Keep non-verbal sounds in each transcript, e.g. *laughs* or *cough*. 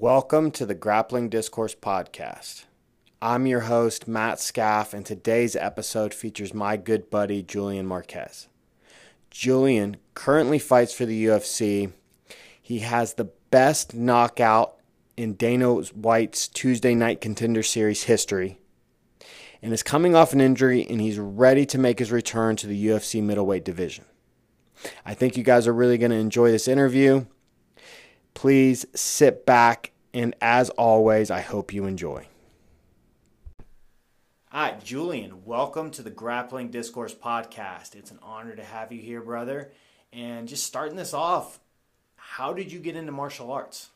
Welcome to the Grappling Discourse Podcast. I'm your host, Matt Scaff, and today's episode features my good buddy, Julian Marquez. Julian currently fights for the UFC. He has the best knockout in Dana White's Tuesday Night Contender Series history and is coming off an injury and he's ready to make his return to the UFC middleweight division. I think you guys are really going to enjoy this interview. Please sit back, and as always, I hope you enjoy. Hi, Julian, welcome to the Grappling Discourse Podcast. It's an honor to have you here, brother. And just starting this off, how did you get into martial arts?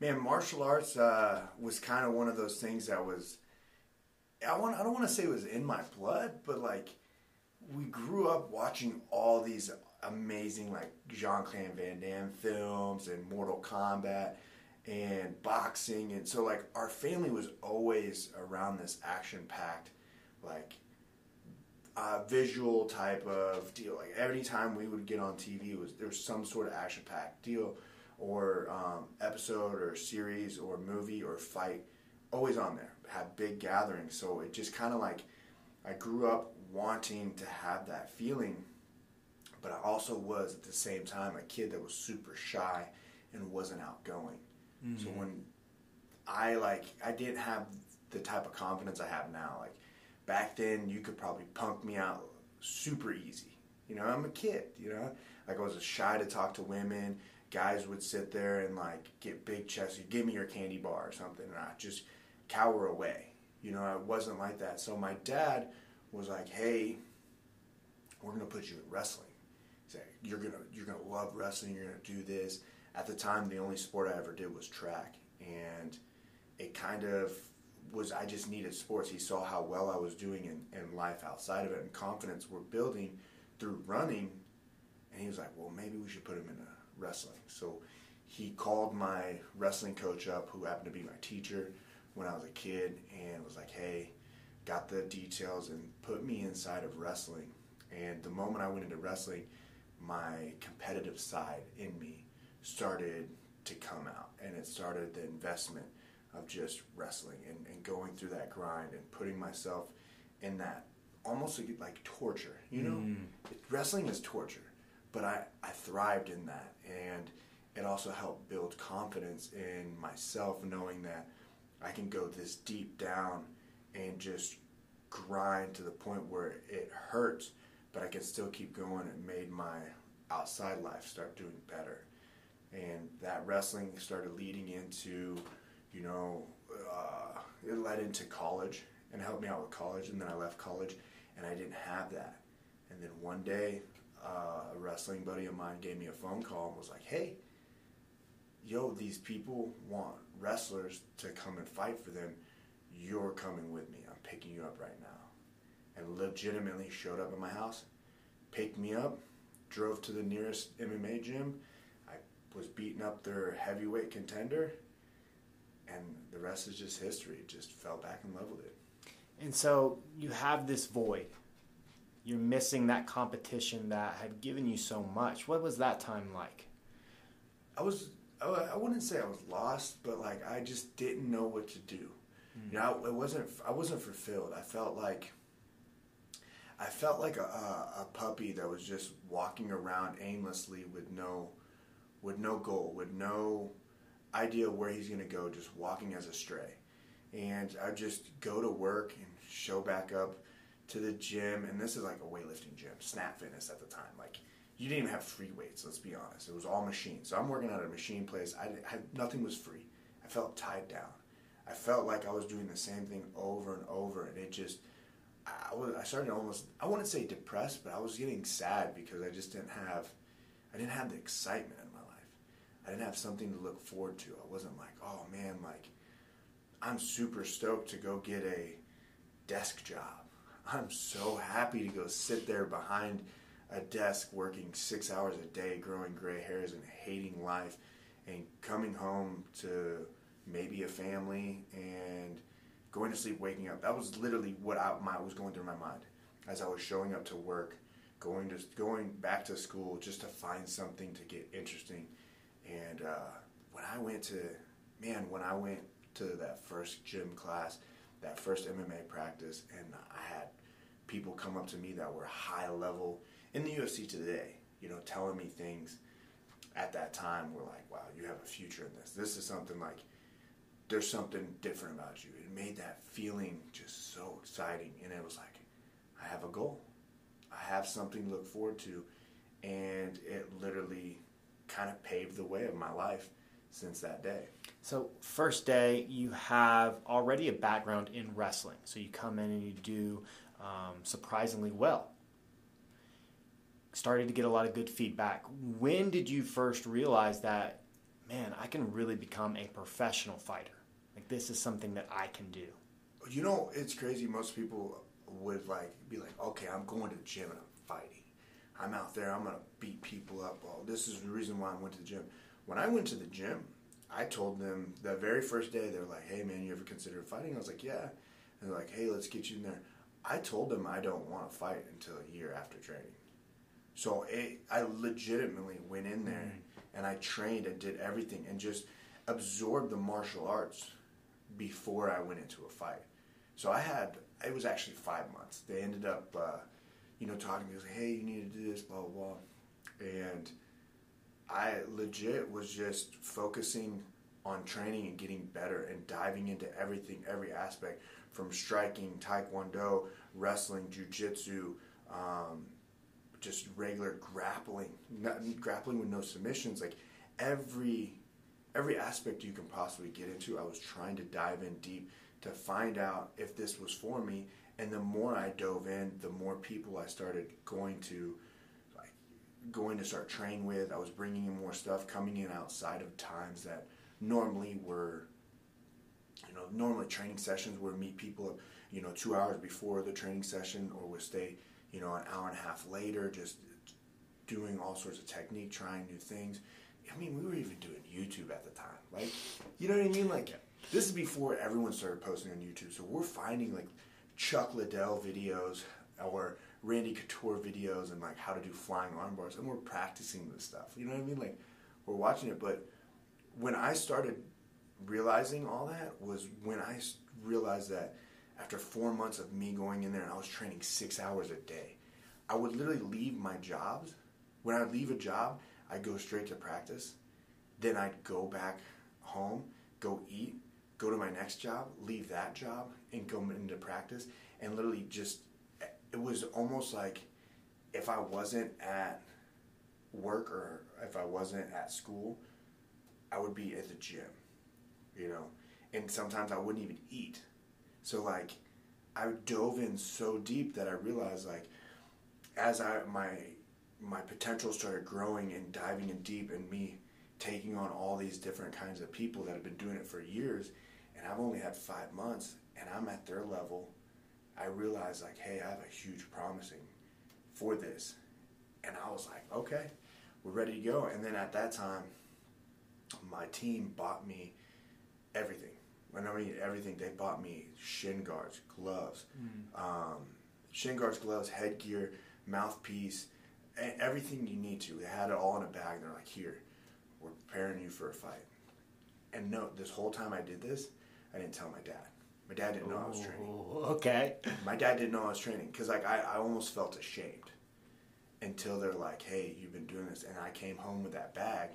Man, martial arts uh, was kind of one of those things that was. I want. I don't want to say it was in my blood, but like we grew up watching all these amazing like Jean Claude Van Damme films and Mortal Kombat and boxing. And so like our family was always around this action packed like uh, visual type of deal. Like every time we would get on TV was there was some sort of action packed deal or um, episode or series or movie or fight always on there. Had big gatherings. So it just kind of like I grew up wanting to have that feeling but I also was at the same time a kid that was super shy and wasn't outgoing. Mm-hmm. So when I like I didn't have the type of confidence I have now. Like back then, you could probably punk me out super easy. You know, I'm a kid. You know, like I was shy to talk to women. Guys would sit there and like get big chests. You give me your candy bar or something, and I just cower away. You know, I wasn't like that. So my dad was like, "Hey, we're gonna put you in wrestling." You're gonna you're gonna love wrestling. You're gonna do this. At the time, the only sport I ever did was track, and it kind of was I just needed sports. He saw how well I was doing in, in life outside of it, and confidence we're building through running. And he was like, "Well, maybe we should put him in wrestling." So he called my wrestling coach up, who happened to be my teacher when I was a kid, and was like, "Hey." Got the details and put me inside of wrestling. And the moment I went into wrestling, my competitive side in me started to come out. And it started the investment of just wrestling and, and going through that grind and putting myself in that almost like, like torture you know? Mm. wrestling is torture but I, I thrived in that. And it also helped build confidence in myself knowing that i can go this deep down and just grind to the point where it hurts but I could still keep going and made my outside life start doing better. And that wrestling started leading into, you know, uh, it led into college and helped me out with college. And then I left college and I didn't have that. And then one day, uh, a wrestling buddy of mine gave me a phone call and was like, hey, yo, these people want wrestlers to come and fight for them. You're coming with me. I'm picking you up right now and legitimately showed up at my house, picked me up, drove to the nearest MMA gym. I was beating up their heavyweight contender, and the rest is just history. Just fell back in love with it. And so you have this void. You're missing that competition that had given you so much. What was that time like? I was I wouldn't say I was lost, but like I just didn't know what to do. Mm. You know, it wasn't I wasn't fulfilled. I felt like I felt like a, a, puppy that was just walking around aimlessly with no with no goal, with no idea where he's going to go, just walking as a stray. And I just go to work and show back up to the gym, and this is like a weightlifting gym, Snap Fitness at the time. Like you didn't even have free weights. Let's be honest; it was all machines. So I'm working at a machine place. I had nothing was free. I felt tied down. I felt like I was doing the same thing over and over, and it just I was I started almost I wouldn't say depressed, but I was getting sad because I just didn't have I didn't have the excitement in my life. I didn't have something to look forward to. I wasn't like, oh man, like I'm super stoked to go get a desk job. I'm so happy to go sit there behind a desk working six hours a day, growing gray hairs and hating life, and coming home to maybe a family and going to sleep, waking up. That was literally what I my, was going through my mind as I was showing up to work, going to going back to school just to find something to get interesting. And uh, when I went to man, when I went to that first gym class, that first MMA practice, and I had people come up to me that were high level in the UFC today, you know, telling me things at that time were like, wow, you have a future in this. This is something like, there's something different about you. It made that feeling just so exciting. And it was like, I have a goal. I have something to look forward to. And it literally kind of paved the way of my life since that day. So, first day, you have already a background in wrestling. So, you come in and you do um, surprisingly well. Started to get a lot of good feedback. When did you first realize that, man, I can really become a professional fighter? This is something that I can do. You know, it's crazy. Most people would like be like, okay, I'm going to the gym and I'm fighting. I'm out there. I'm gonna beat people up. Well, this is the reason why I went to the gym. When I went to the gym, I told them the very first day they were like, "Hey, man, you ever considered fighting?" I was like, "Yeah." And they're like, "Hey, let's get you in there." I told them I don't want to fight until a year after training. So it, I legitimately went in there mm-hmm. and I trained and did everything and just absorbed the martial arts before I went into a fight. So I had it was actually five months. They ended up, uh, you know, talking to me like, "Hey, you need to do this, blah blah blah," and I legit was just focusing on training and getting better and diving into everything, every aspect from striking, taekwondo, wrestling, jujitsu, um, just regular grappling, not, grappling with no submissions, like every every aspect you can possibly get into. I was trying to dive in deep to find out if this was for me, and the more I dove in, the more people I started going to like going to start training with. I was bringing in more stuff, coming in outside of times that normally were you know, normally training sessions where meet people, you know, two hours before the training session, or we'll stay, you know, an hour and a half later, just doing all sorts of technique, trying new things. I mean, we were even doing YouTube at the time. Like, you know what I mean? Like, this is before everyone started posting on YouTube. So we're finding like Chuck Liddell videos or Randy Couture videos and like how to do flying arm bars, and we're practicing this stuff. You know what I mean? Like, we're watching it. But when I started realizing all that was when I realized that after four months of me going in there and I was training six hours a day, I would literally leave my jobs. When I would leave a job, I'd go straight to practice. Then I'd go back home, go eat, go to my next job, leave that job, and go into practice. And literally just, it was almost like if I wasn't at work or if I wasn't at school, I would be at the gym you know, and sometimes I wouldn't even eat. So like, I dove in so deep that I realized like, as I my my potential started growing and diving in deep, and me taking on all these different kinds of people that have been doing it for years, and I've only had five months, and I'm at their level. I realized like, hey, I have a huge promising for this, and I was like, okay, we're ready to go. And then at that time, my team bought me everything. When I mean everything, they bought me shin guards, gloves, mm. um, shin guards, gloves, headgear, mouthpiece, everything you need to. They had it all in a bag. They're like, here, we're preparing you for a fight. And no, this whole time I did this, I didn't tell my dad. My dad didn't know I was training. Oh, okay. *laughs* My dad didn't know I was training because like I, I almost felt ashamed until they're like, hey, you've been doing this, and I came home with that bag.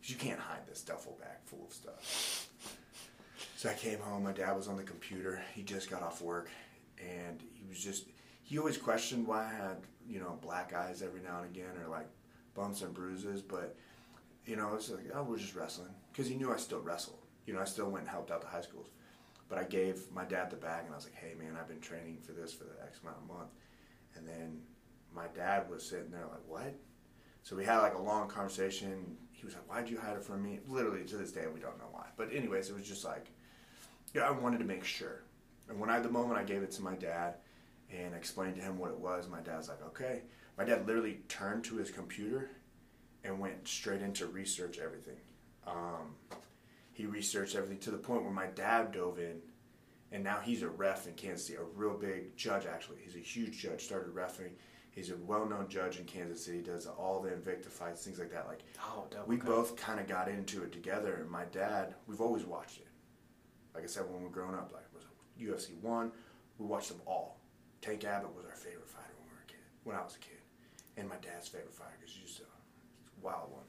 Cause you can't hide this duffel bag full of stuff. So I came home. My dad was on the computer. He just got off work, and he was just. He always questioned why I had you know black eyes every now and again, or like bumps and bruises. But you know, it's like oh, we're just wrestling because he knew I still wrestled. You know, I still went and helped out the high schools. But I gave my dad the bag, and I was like, "Hey, man, I've been training for this for the X amount of month." And then my dad was sitting there like, "What?" So we had like a long conversation. He was like, "Why'd you hide it from me?" Literally to this day, we don't know why. But anyways, it was just like yeah, I wanted to make sure. And when I, the moment I gave it to my dad and explained to him what it was, my dad's like, okay. My dad literally turned to his computer and went straight into research everything. Um, he researched everything to the point where my dad dove in, and now he's a ref in Kansas City, a real big judge actually. He's a huge judge. Started refing He's a well-known judge in Kansas City. Does all the Invicta fights, things like that. Like Oh, we both kind of got into it together. And my dad, we've always watched it. Like I said, when we were growing up, like it was UFC one, we watched them all. Tank Abbott was our favorite fighter when we were a kid, when I was a kid, and my dad's favorite fighter because he's a wild one.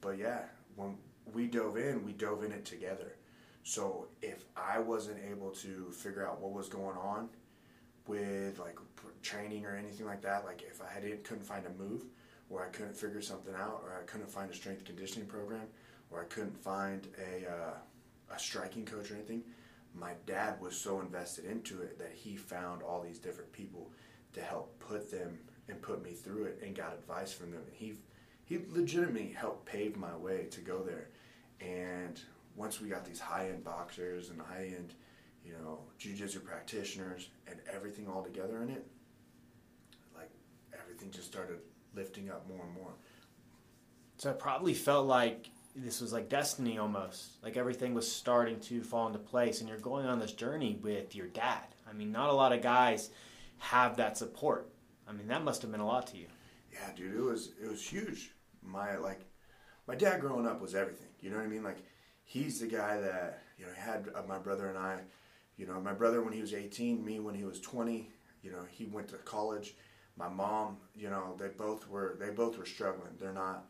But yeah, when we dove in, we dove in it together. So if I wasn't able to figure out what was going on with like training or anything like that, like if I had couldn't find a move, or I couldn't figure something out, or I couldn't find a strength conditioning program, or I couldn't find a uh, a striking coach or anything, my dad was so invested into it that he found all these different people to help put them and put me through it and got advice from them. And he he legitimately helped pave my way to go there. And once we got these high end boxers and high end, you know, jujitsu practitioners and everything all together in it, like everything just started lifting up more and more. So it probably felt like this was like destiny almost. Like everything was starting to fall into place, and you're going on this journey with your dad. I mean, not a lot of guys have that support. I mean, that must have meant a lot to you. Yeah, dude, it was it was huge. My like, my dad growing up was everything. You know what I mean? Like, he's the guy that you know had uh, my brother and I. You know, my brother when he was 18, me when he was 20. You know, he went to college. My mom, you know, they both were they both were struggling. They're not.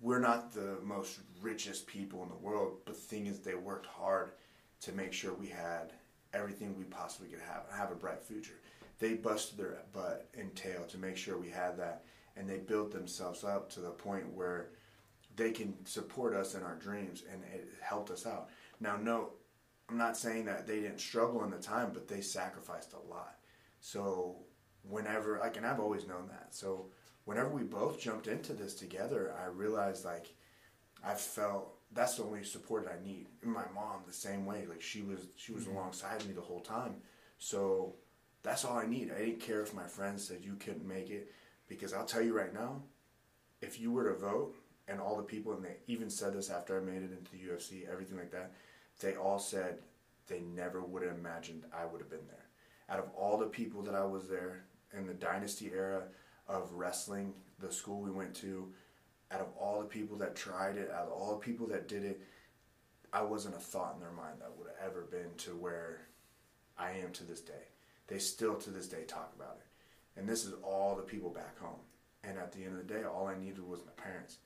We're not the most richest people in the world, but the thing is, they worked hard to make sure we had everything we possibly could have, and have a bright future. They busted their butt and tail to make sure we had that, and they built themselves up to the point where they can support us in our dreams, and it helped us out. Now, no, I'm not saying that they didn't struggle in the time, but they sacrificed a lot. So, whenever, like, and I've always known that. So, whenever we both jumped into this together, I realized, like, I felt that's the only support I need. And my mom, the same way. Like, she was, she was mm-hmm. alongside me the whole time. So, that's all I need. I didn't care if my friends said you couldn't make it, because I'll tell you right now, if you were to vote, and all the people, and they even said this after I made it into the UFC, everything like that, they all said they never would have imagined I would have been there. Out of all the people that I was there in the dynasty era of wrestling, the school we went to, out of all the people that tried it, out of all the people that did it, I wasn't a thought in their mind that would have ever been to where I am to this day. They still to this day talk about it. And this is all the people back home. And at the end of the day, all I needed was my parents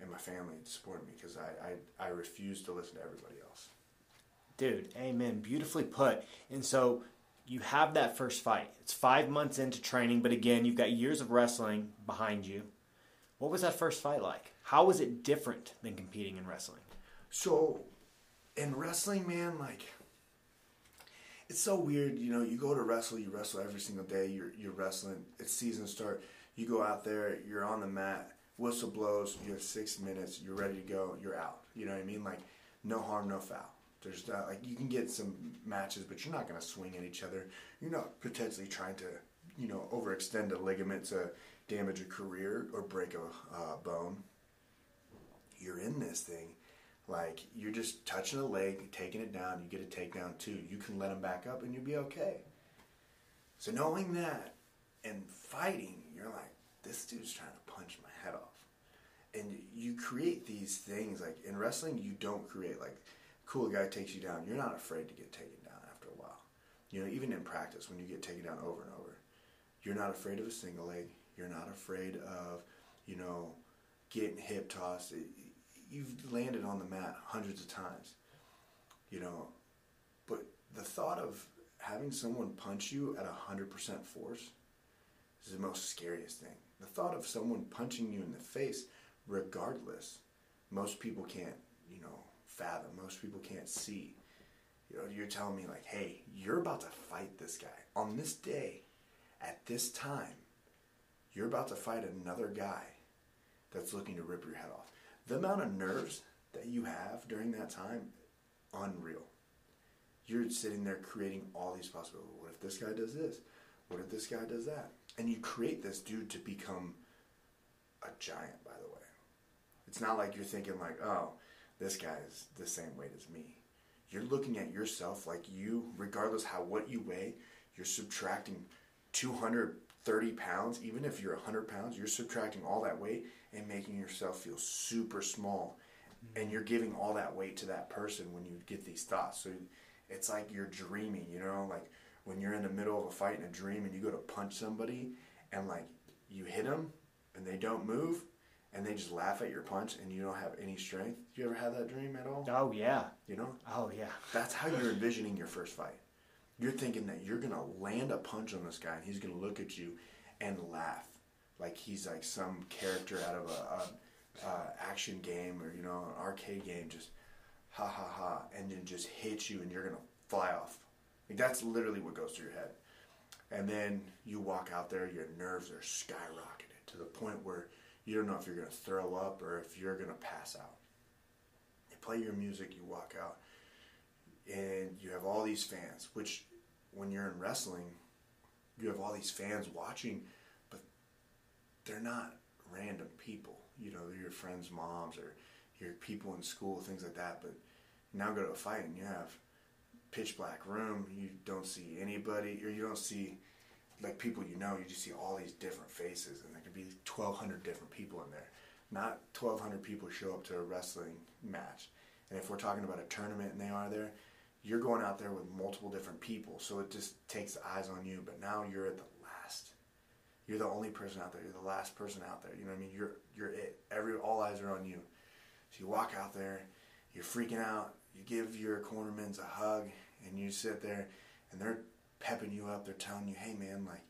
and my family to support me because I, I, I refused to listen to everybody else. Dude, amen. Beautifully put. And so you have that first fight. It's five months into training, but again, you've got years of wrestling behind you. What was that first fight like? How was it different than competing in wrestling? So, in wrestling, man, like, it's so weird. You know, you go to wrestle, you wrestle every single day. You're you're wrestling. It's season start. You go out there. You're on the mat. Whistle blows. You have six minutes. You're ready to go. You're out. You know what I mean? Like, no harm, no foul. There's not like you can get some matches, but you're not gonna swing at each other. You're not potentially trying to, you know, overextend a ligament to damage a career or break a uh, bone. You're in this thing like you're just touching a leg, taking it down. You get a takedown too. You can let him back up, and you'll be okay. So knowing that and fighting, you're like, this dude's trying to punch my head off, and you create these things. Like in wrestling, you don't create like, cool guy takes you down. You're not afraid to get taken down after a while. You know, even in practice, when you get taken down over and over, you're not afraid of a single leg. You're not afraid of, you know, getting hip tossed you've landed on the mat hundreds of times, you know, but the thought of having someone punch you at 100% force is the most scariest thing. The thought of someone punching you in the face, regardless, most people can't, you know, fathom. Most people can't see. You know, you're telling me like, hey, you're about to fight this guy on this day, at this time. You're about to fight another guy that's looking to rip your head off the amount of nerves that you have during that time, unreal. You're sitting there creating all these possibilities. What if this guy does this? What if this guy does that? And you create this dude to become a giant, by the way. It's not like you're thinking like, oh, this guy is the same weight as me. You're looking at yourself like you, regardless how what you weigh, you're subtracting 230 pounds, even if you're 100 pounds, you're subtracting all that weight and making yourself feel super small. And you're giving all that weight to that person when you get these thoughts. So it's like you're dreaming, you know, like when you're in the middle of a fight in a dream and you go to punch somebody and like you hit them and they don't move and they just laugh at your punch and you don't have any strength. You ever had that dream at all? Oh yeah. You know? Oh yeah. That's how you're envisioning your first fight. You're thinking that you're gonna land a punch on this guy and he's gonna look at you and laugh like he's like some character out of a, a, a action game or you know an arcade game, just ha ha ha, and then just hit you and you're gonna fly off. Like that's literally what goes through your head. And then you walk out there, your nerves are skyrocketed to the point where you don't know if you're gonna throw up or if you're gonna pass out. You play your music, you walk out and you have all these fans, which when you're in wrestling, you have all these fans watching, but they're not random people. You know, they're your friends' moms or your people in school, things like that. But now go to a fight and you have pitch black room. You don't see anybody, or you don't see like people you know. You just see all these different faces, and be 1,200 different people in there. Not 1,200 people show up to a wrestling match. And if we're talking about a tournament and they are there, you're going out there with multiple different people, so it just takes the eyes on you. But now you're at the last. You're the only person out there. You're the last person out there. You know what I mean? You're you're it. Every all eyes are on you. So you walk out there, you're freaking out. You give your cornermans a hug, and you sit there, and they're pepping you up. They're telling you, "Hey, man, like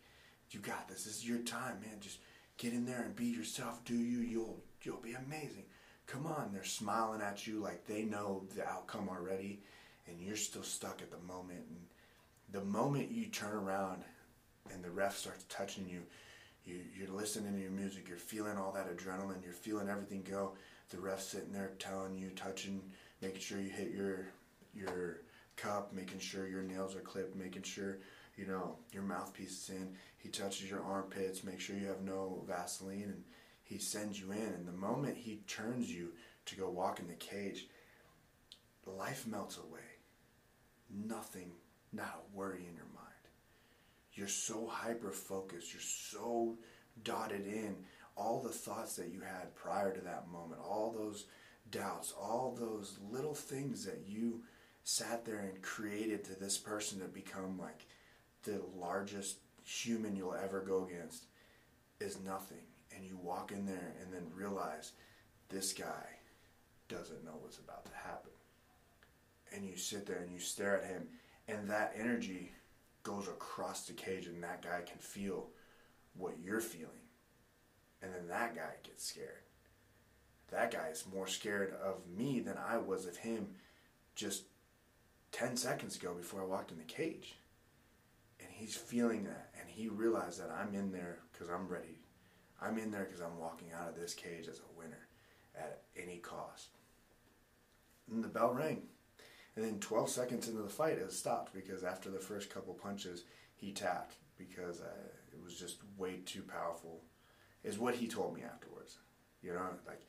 you got this. This is your time, man. Just get in there and be yourself. Do you? You'll you'll be amazing. Come on." They're smiling at you like they know the outcome already and you're still stuck at the moment. And the moment you turn around and the ref starts touching you, you you're listening to your music, you're feeling all that adrenaline, you're feeling everything go. The ref's sitting there telling you, touching, making sure you hit your your cup, making sure your nails are clipped, making sure you know your mouthpiece is in. He touches your armpits, make sure you have no Vaseline, and he sends you in. And the moment he turns you to go walk in the cage, life melts away nothing, not a worry in your mind. You're so hyper focused, you're so dotted in. All the thoughts that you had prior to that moment, all those doubts, all those little things that you sat there and created to this person to become like the largest human you'll ever go against is nothing. And you walk in there and then realize this guy doesn't know what's about to happen and you sit there and you stare at him, and that energy goes across the cage, and that guy can feel what you're feeling. And then that guy gets scared. That guy is more scared of me than I was of him just 10 seconds ago before I walked in the cage. He's feeling that, and he realized that I'm in there because I'm ready. I'm in there because I'm walking out of this cage as a winner at any cost. And the bell rang. And then 12 seconds into the fight, it stopped because after the first couple punches, he tapped because uh, it was just way too powerful, is what he told me afterwards. You know, like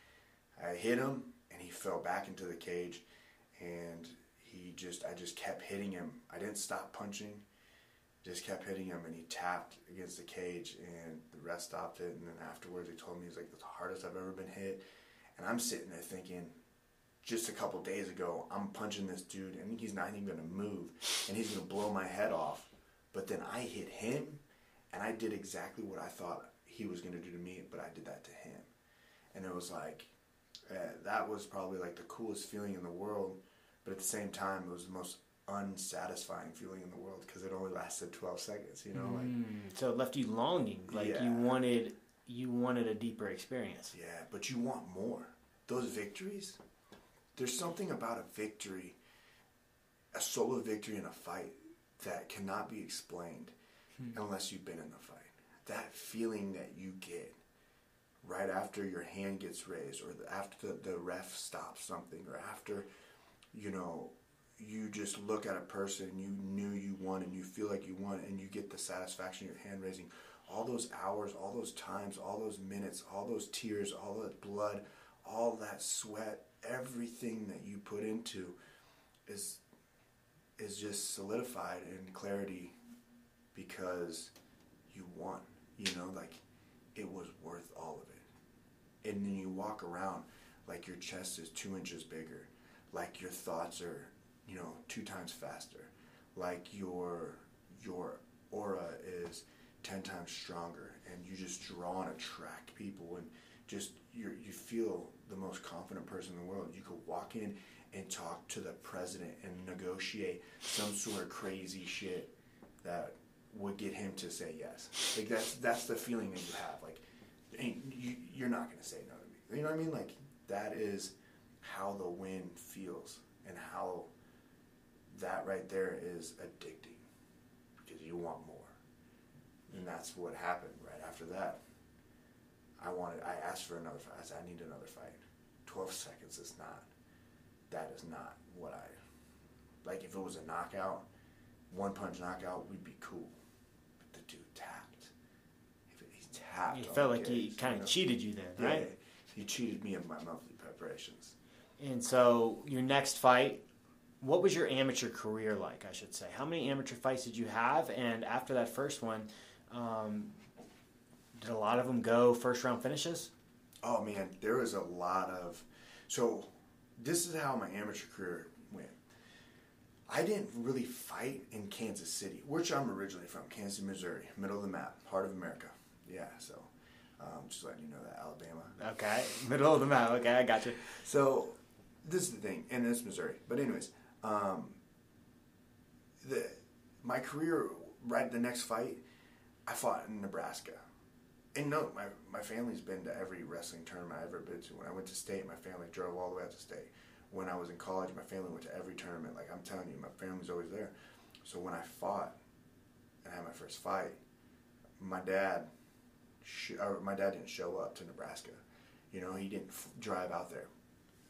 I hit him and he fell back into the cage and he just, I just kept hitting him. I didn't stop punching, just kept hitting him and he tapped against the cage and the rest stopped it. And then afterwards, he told me, he's like, the hardest I've ever been hit. And I'm sitting there thinking, just a couple days ago, I'm punching this dude and he's not even going to move and he's going to blow my head off. But then I hit him and I did exactly what I thought he was going to do to me, but I did that to him. And it was like, uh, that was probably like the coolest feeling in the world. But at the same time, it was the most unsatisfying feeling in the world because it only lasted 12 seconds, you know? Mm, like, so it left you longing, like yeah. you wanted you wanted a deeper experience. Yeah, but you want more. Those victories, there's something about a victory, a solo victory in a fight that cannot be explained hmm. unless you've been in the fight. That feeling that you get right after your hand gets raised or after the, the ref stops something or after, you know, you just look at a person you knew you won and you feel like you won and you get the satisfaction of your hand raising all those hours all those times all those minutes all those tears all that blood all that sweat everything that you put into is is just solidified in clarity because you won. You know, like it was worth all of it. And then you walk around like your chest is two inches bigger, like your thoughts are, you know, two times faster, like your your aura is ten times stronger, and you just draw and attract people, and just you you feel the most confident person in the world. You could walk in and talk to the president and negotiate some sort of crazy shit that would get him to say yes. Like that's that's the feeling that you have. Like, you you're not gonna say no to me. You know what I mean? Like that is how the win feels and how that right there is addicting because you want more. And that's what happened right after that. I wanted I asked for another fight. I said I need another fight. Twelve seconds is not that is not what I like if it was a knockout, one punch knockout, we'd be cool. But the dude tapped. If it, he tapped. You felt like he kind you of know? cheated you then, right? Yeah, he cheated me in my monthly preparations. And so your next fight, what was your amateur career like? I should say. How many amateur fights did you have? And after that first one, um, did a lot of them go first round finishes? Oh man, there was a lot of. So, this is how my amateur career went. I didn't really fight in Kansas City, which I'm originally from, Kansas City, Missouri, middle of the map, heart of America. Yeah, so um, just letting you know that Alabama. Okay, middle of the map. Okay, I got you. So, this is the thing, and it's Missouri. But anyways, um, the my career right the next fight, I fought in Nebraska. And no, my, my family's been to every wrestling tournament I've ever been to. When I went to state, my family drove all the way out to state. When I was in college, my family went to every tournament. Like I'm telling you, my family's always there. So when I fought and I had my first fight, my dad, sh- my dad didn't show up to Nebraska. You know, he didn't f- drive out there.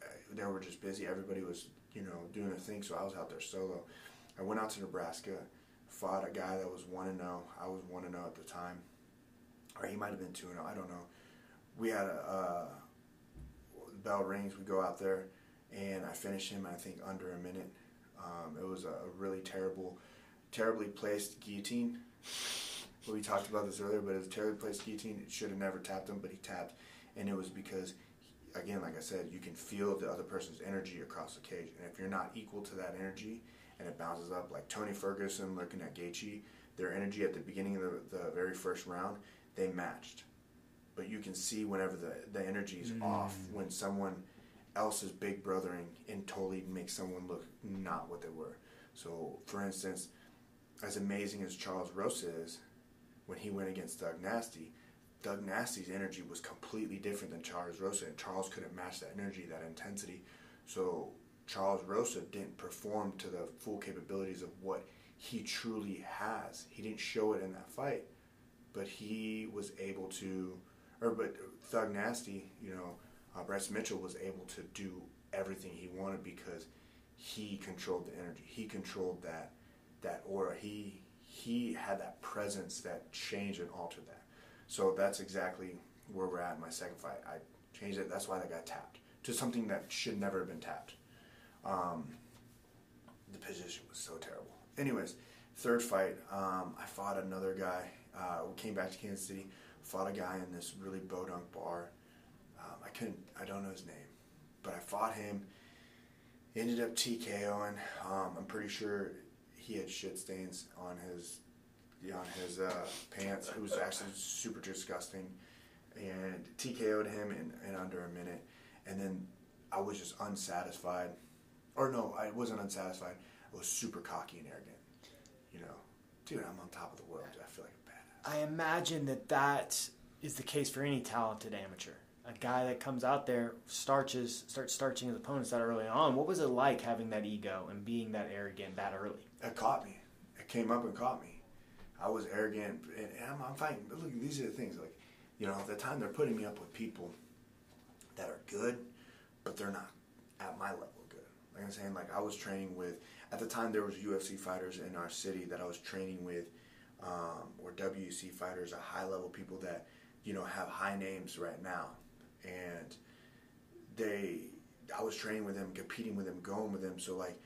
Uh, They were just busy. Everybody was, you know, doing their thing. So I was out there solo. I went out to Nebraska, fought a guy that was one and zero. I was one and zero at the time, or he might have been two and zero. I don't know. We had a bell rings. We go out there, and I finished him. I think under a minute. Um, it was a, a really terrible, terribly placed guillotine. We talked about this earlier, but it was a terribly placed guillotine. It should have never tapped him, but he tapped, and it was because, again, like I said, you can feel the other person's energy across the cage, and if you're not equal to that energy, and it bounces up, like Tony Ferguson looking at Gaethje, their energy at the beginning of the, the very first round, they matched, but you can see whenever the the energy is mm. off when someone else is big brothering and totally makes someone look not what they were. So, for instance, as amazing as Charles Rosa is, when he went against Thug Nasty, Thug Nasty's energy was completely different than Charles Rosa, and Charles couldn't match that energy, that intensity. So Charles Rosa didn't perform to the full capabilities of what he truly has. He didn't show it in that fight, but he was able to, or but Thug Nasty, you know, uh, Bryce Mitchell was able to do everything he wanted because he controlled the energy. He controlled that that aura. He he had that presence that changed and altered that. So that's exactly where we're at in my second fight. I changed it. That's why that got tapped to something that should never have been tapped. Um, the position was so terrible. Anyways, third fight, um, I fought another guy. Uh, we came back to Kansas City, fought a guy in this really bodunk bar. Um, I couldn't, I don't know his name, but I fought him. Ended up TKOing. Um, I'm pretty sure he had shit stains on his on his uh, pants. It was actually super disgusting. And TKO'd him in, in under a minute. And then I was just unsatisfied. Or no, I wasn't unsatisfied. I was super cocky and arrogant. You know, dude, I'm on top of the world. I feel like a badass. I imagine that that is the case for any talented amateur. A guy that comes out there, starches, starts starching his opponents that early on. What was it like having that ego and being that arrogant that early? It caught me. It came up and caught me. I was arrogant, and, I'm, I'm fighting. But look, these are the things. Like, you know, at the time they're putting me up with people that are good, but they're not at my level good. Like I'm saying, like I was training with. At the time, there was UFC fighters in our city that I was training with, um, or WC fighters, a high level people that you know have high names right now, and they. I was training with them, competing with them, going with them. So like,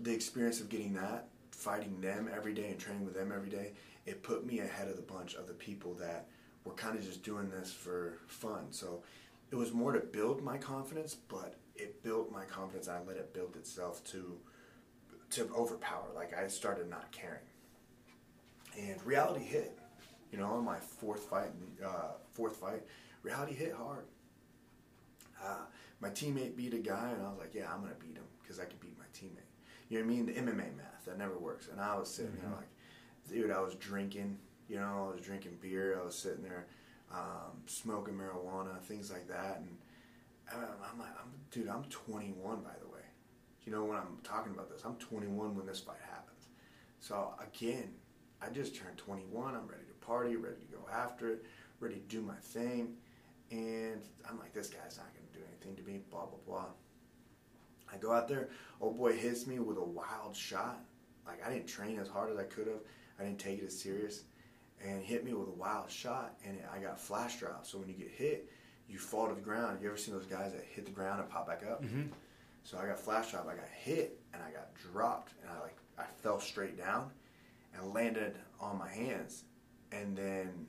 the experience of getting that fighting them every day and training with them every day, it put me ahead of the bunch of the people that were kind of just doing this for fun. So it was more to build my confidence, but it built my confidence. I let it build itself to to overpower. Like I started not caring, and reality hit. You know, on my fourth fight, uh, fourth fight, reality hit hard. Uh, my teammate beat a guy, and I was like, "Yeah, I'm gonna beat him because I can beat my teammate." You know what I mean? The MMA math that never works. And I was sitting mm-hmm. there like, dude, I was drinking. You know, I was drinking beer. I was sitting there um, smoking marijuana, things like that, and I'm like, I'm, dude, I'm 21 by the way. You know when I'm talking about this, I'm 21 when this fight happens. So again, I just turned 21. I'm ready to party, ready to go after it, ready to do my thing, and I'm like, this guy's not gonna do anything to me. Blah blah blah. I go out there, old boy hits me with a wild shot. Like I didn't train as hard as I could have. I didn't take it as serious, and hit me with a wild shot, and it, I got flash drop. So when you get hit, you fall to the ground. You ever seen those guys that hit the ground and pop back up? Mm-hmm. So I got flash drop. I got hit, and I got dropped, and I like I fell straight down, and landed on my hands, and then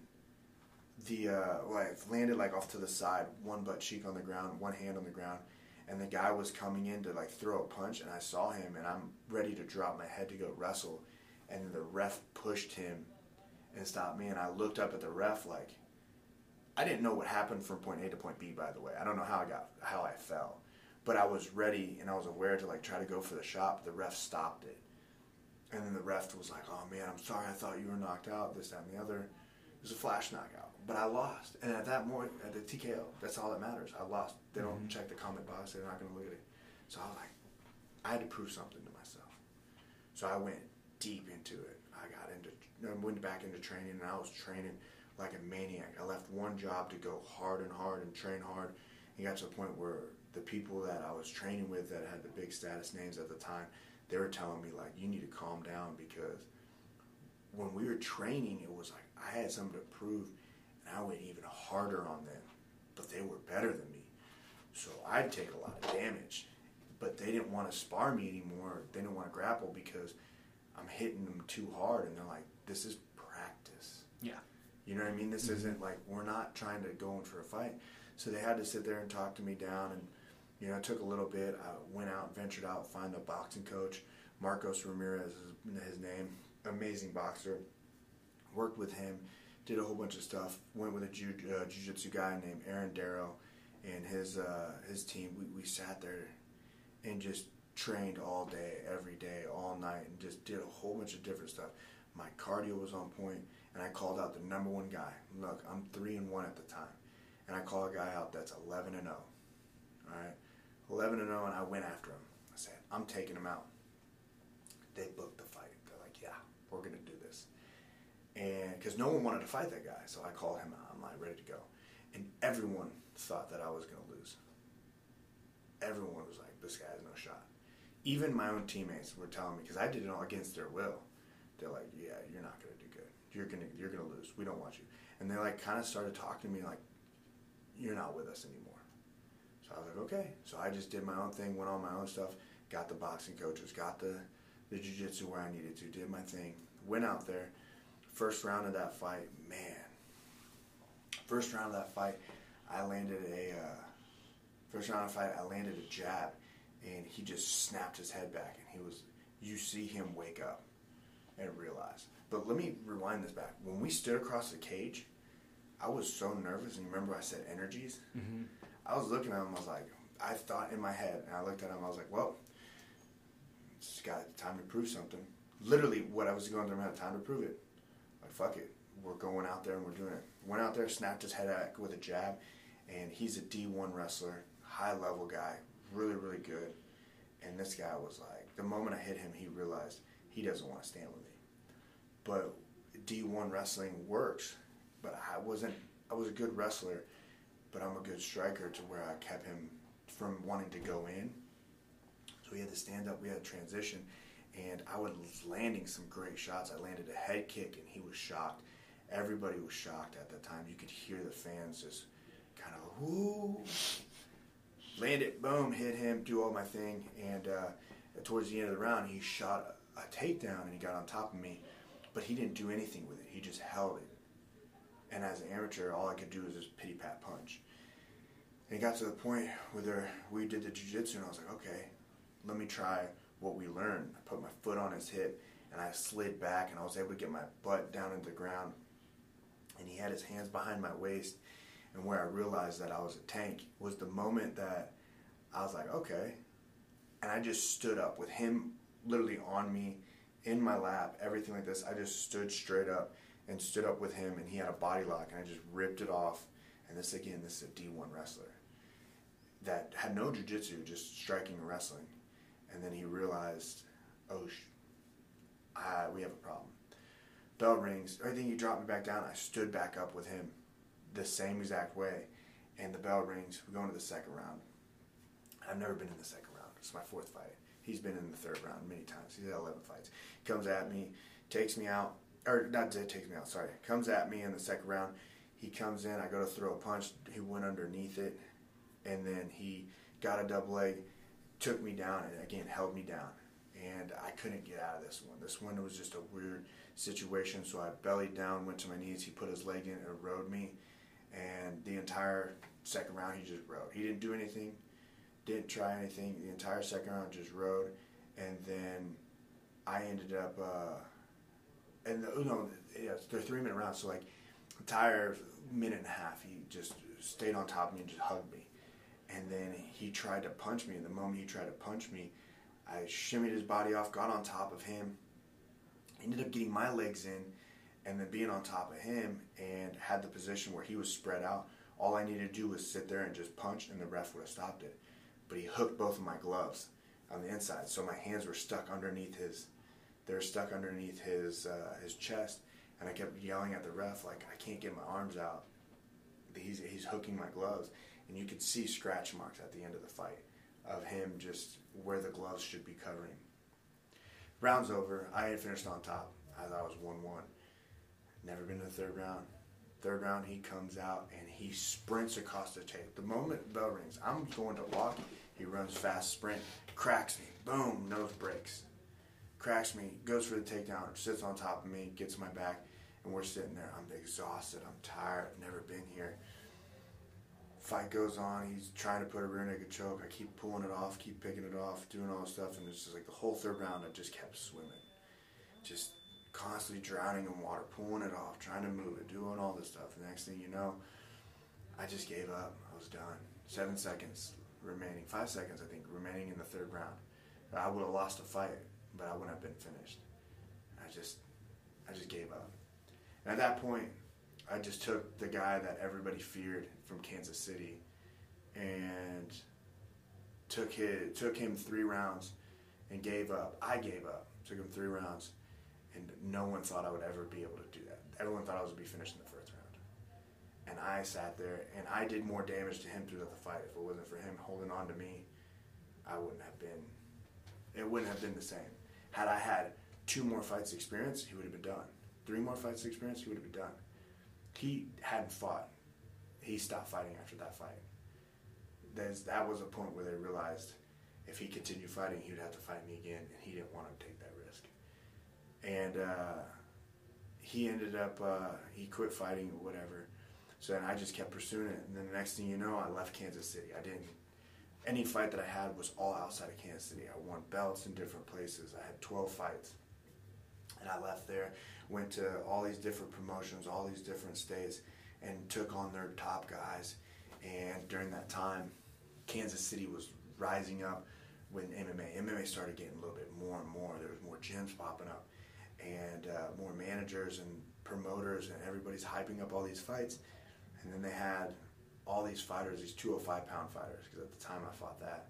the uh, like landed like off to the side, one butt cheek on the ground, one hand on the ground, and the guy was coming in to like throw a punch, and I saw him, and I'm ready to drop my head to go wrestle, and the ref pushed him and stopped me, and I looked up at the ref like, I didn't know what happened from point A to point B. By the way, I don't know how I got how I fell, but I was ready and I was aware to like try to go for the shot. The ref stopped it, and then the ref was like, "Oh man, I'm sorry. I thought you were knocked out. This, that, and the other." It was a flash knockout but I lost. And at that point, at the TKO, that's all that matters. I lost. They don't mm-hmm. check the comment box. They're not going to look at it. So I was like, I had to prove something to myself. So I went deep into it. I got into, I went back into training, and I was training like a maniac. I left one job to go hard and hard and train hard. And got to the point where the people that I was training with that had the big status names at the time, they were telling me like, you need to calm down because when we were training, it was like I had something to prove and I went even harder on them, but they were better than me. So I'd take a lot of damage, but they didn't want to spar me anymore. They didn't want to grapple because I'm hitting them too hard, and they're like, "This is practice." Yeah. You know what I mean? This mm-hmm. isn't like we're not trying to go in for a fight. So they had to sit there and talk to me down, and you know, it took a little bit. I went out, ventured out, find a boxing coach. Marcos Ramirez is his name. Amazing boxer. Worked with him did a whole bunch of stuff. Went with a jiu, uh, jiu-jitsu guy named Aaron Darrow and his uh, his team. We, we sat there and just trained all day, every day, all night, and just did a whole bunch of different stuff. My cardio was on point, and I called out the number one guy. Look, I'm three and one at the time, and I call a guy out that's 11 and 0. All right, 11 and 0, and I went after him. I said, I'm taking him out. They booked the fight. They're like, yeah, we're gonna do this and because no one wanted to fight that guy, so I called him out. I'm like ready to go, and everyone thought that I was going to lose. Everyone was like, "This guy has no shot." Even my own teammates were telling me because I did it all against their will. They're like, "Yeah, you're not going to do good. You're gonna you're gonna lose. We don't want you." And they like kind of started talking to me like, "You're not with us anymore." So I was like, "Okay." So I just did my own thing, went on my own stuff, got the boxing coaches, got the the jiu-jitsu where I needed to, did my thing, went out there First round of that fight, man. First round of that fight, I landed a. Uh, first round of fight, I landed a jab, and he just snapped his head back, and he was. You see him wake up, and realize. But let me rewind this back. When we stood across the cage, I was so nervous, and remember I said energies. Mm-hmm. I was looking at him. I was like, I thought in my head, and I looked at him. I was like, well, it's got time to prove something. Literally, what I was going through, I had time to prove it fuck it, we're going out there and we're doing it. Went out there, snapped his head out with a jab, and he's a D1 wrestler, high level guy, really, really good. And this guy was like, the moment I hit him, he realized he doesn't want to stand with me. But D1 wrestling works, but I wasn't, I was a good wrestler, but I'm a good striker to where I kept him from wanting to go in. So he had to stand up, we had to transition, and I was landing some great shots. I landed a head kick, and he was shocked. Everybody was shocked at the time. You could hear the fans just kind of whoo. Land it, boom, hit him, do all my thing, and uh, towards the end of the round, he shot a takedown and he got on top of me, but he didn't do anything with it. He just held it. And as an amateur, all I could do was just pity pat punch. And it got to the point where we did the jiu-jitsu and I was like, okay, let me try what we learned. I put my foot on his hip and I slid back and I was able to get my butt down into the ground. And he had his hands behind my waist. And where I realized that I was a tank was the moment that I was like, okay. And I just stood up with him literally on me, in my lap, everything like this. I just stood straight up and stood up with him, and he had a body lock, and I just ripped it off. And this again, this is a D1 wrestler that had no jujitsu, just striking and wrestling. And then he realized, oh, I, we have a problem. Bell rings. I think he dropped me back down. I stood back up with him the same exact way. And the bell rings. We go into the second round. I've never been in the second round. It's my fourth fight. He's been in the third round many times. He's had 11 fights. He Comes at me, takes me out, or not takes me out, sorry. Comes at me in the second round. He comes in, I go to throw a punch. He went underneath it, and then he got a double leg, took me down, and again held me down. And I couldn't get out of this one. This one was just a weird situation. So I bellied down, went to my knees. He put his leg in and rode me. And the entire second round, he just rode. He didn't do anything, didn't try anything. The entire second round just rode. And then I ended up, uh, and the, know, yeah, they're three minute rounds. So like, entire minute and a half, he just stayed on top of me and just hugged me. And then he tried to punch me. And the moment he tried to punch me, I shimmied his body off, got on top of him, ended up getting my legs in, and then being on top of him, and had the position where he was spread out. All I needed to do was sit there and just punch, and the ref would have stopped it. But he hooked both of my gloves on the inside, so my hands were stuck underneath his. They were stuck underneath his uh, his chest, and I kept yelling at the ref like, "I can't get my arms out." He's he's hooking my gloves, and you could see scratch marks at the end of the fight of him just where the gloves should be covering. Round's over. I had finished on top I thought I was 1 1. Never been to the third round. Third round, he comes out and he sprints across the tape. The moment bell rings, I'm going to walk. He runs fast, sprint, cracks me. Boom, nose breaks. Cracks me, goes for the takedown, sits on top of me, gets my back, and we're sitting there. I'm exhausted. I'm tired. I've never been here fight goes on. He's trying to put a rear naked choke. I keep pulling it off, keep picking it off, doing all this stuff, and it's just like the whole third round. I just kept swimming, just constantly drowning in water, pulling it off, trying to move it, doing all this stuff. The next thing you know, I just gave up. I was done. Seven seconds remaining, five seconds I think remaining in the third round. I would have lost a fight, but I wouldn't have been finished. I just, I just gave up. And at that point, I just took the guy that everybody feared from Kansas City and took his, took him three rounds and gave up. I gave up. Took him three rounds, and no one thought I would ever be able to do that. Everyone thought I was be finished in the first round, and I sat there and I did more damage to him throughout the fight. If it wasn't for him holding on to me, I wouldn't have been. It wouldn't have been the same. Had I had two more fights experience, he would have been done. Three more fights experience, he would have been done he hadn't fought. He stopped fighting after that fight. There's, that was a point where they realized if he continued fighting, he would have to fight me again, and he didn't want to take that risk. And uh, he ended up, uh, he quit fighting or whatever. So then I just kept pursuing it. And then the next thing you know, I left Kansas City. I didn't, any fight that I had was all outside of Kansas City. I won belts in different places. I had 12 fights. And I left there went to all these different promotions, all these different states, and took on their top guys. And during that time, Kansas City was rising up when MMA. MMA started getting a little bit more and more. There was more gyms popping up, and uh, more managers and promoters, and everybody's hyping up all these fights. And then they had all these fighters, these 205 pound fighters, because at the time I fought that.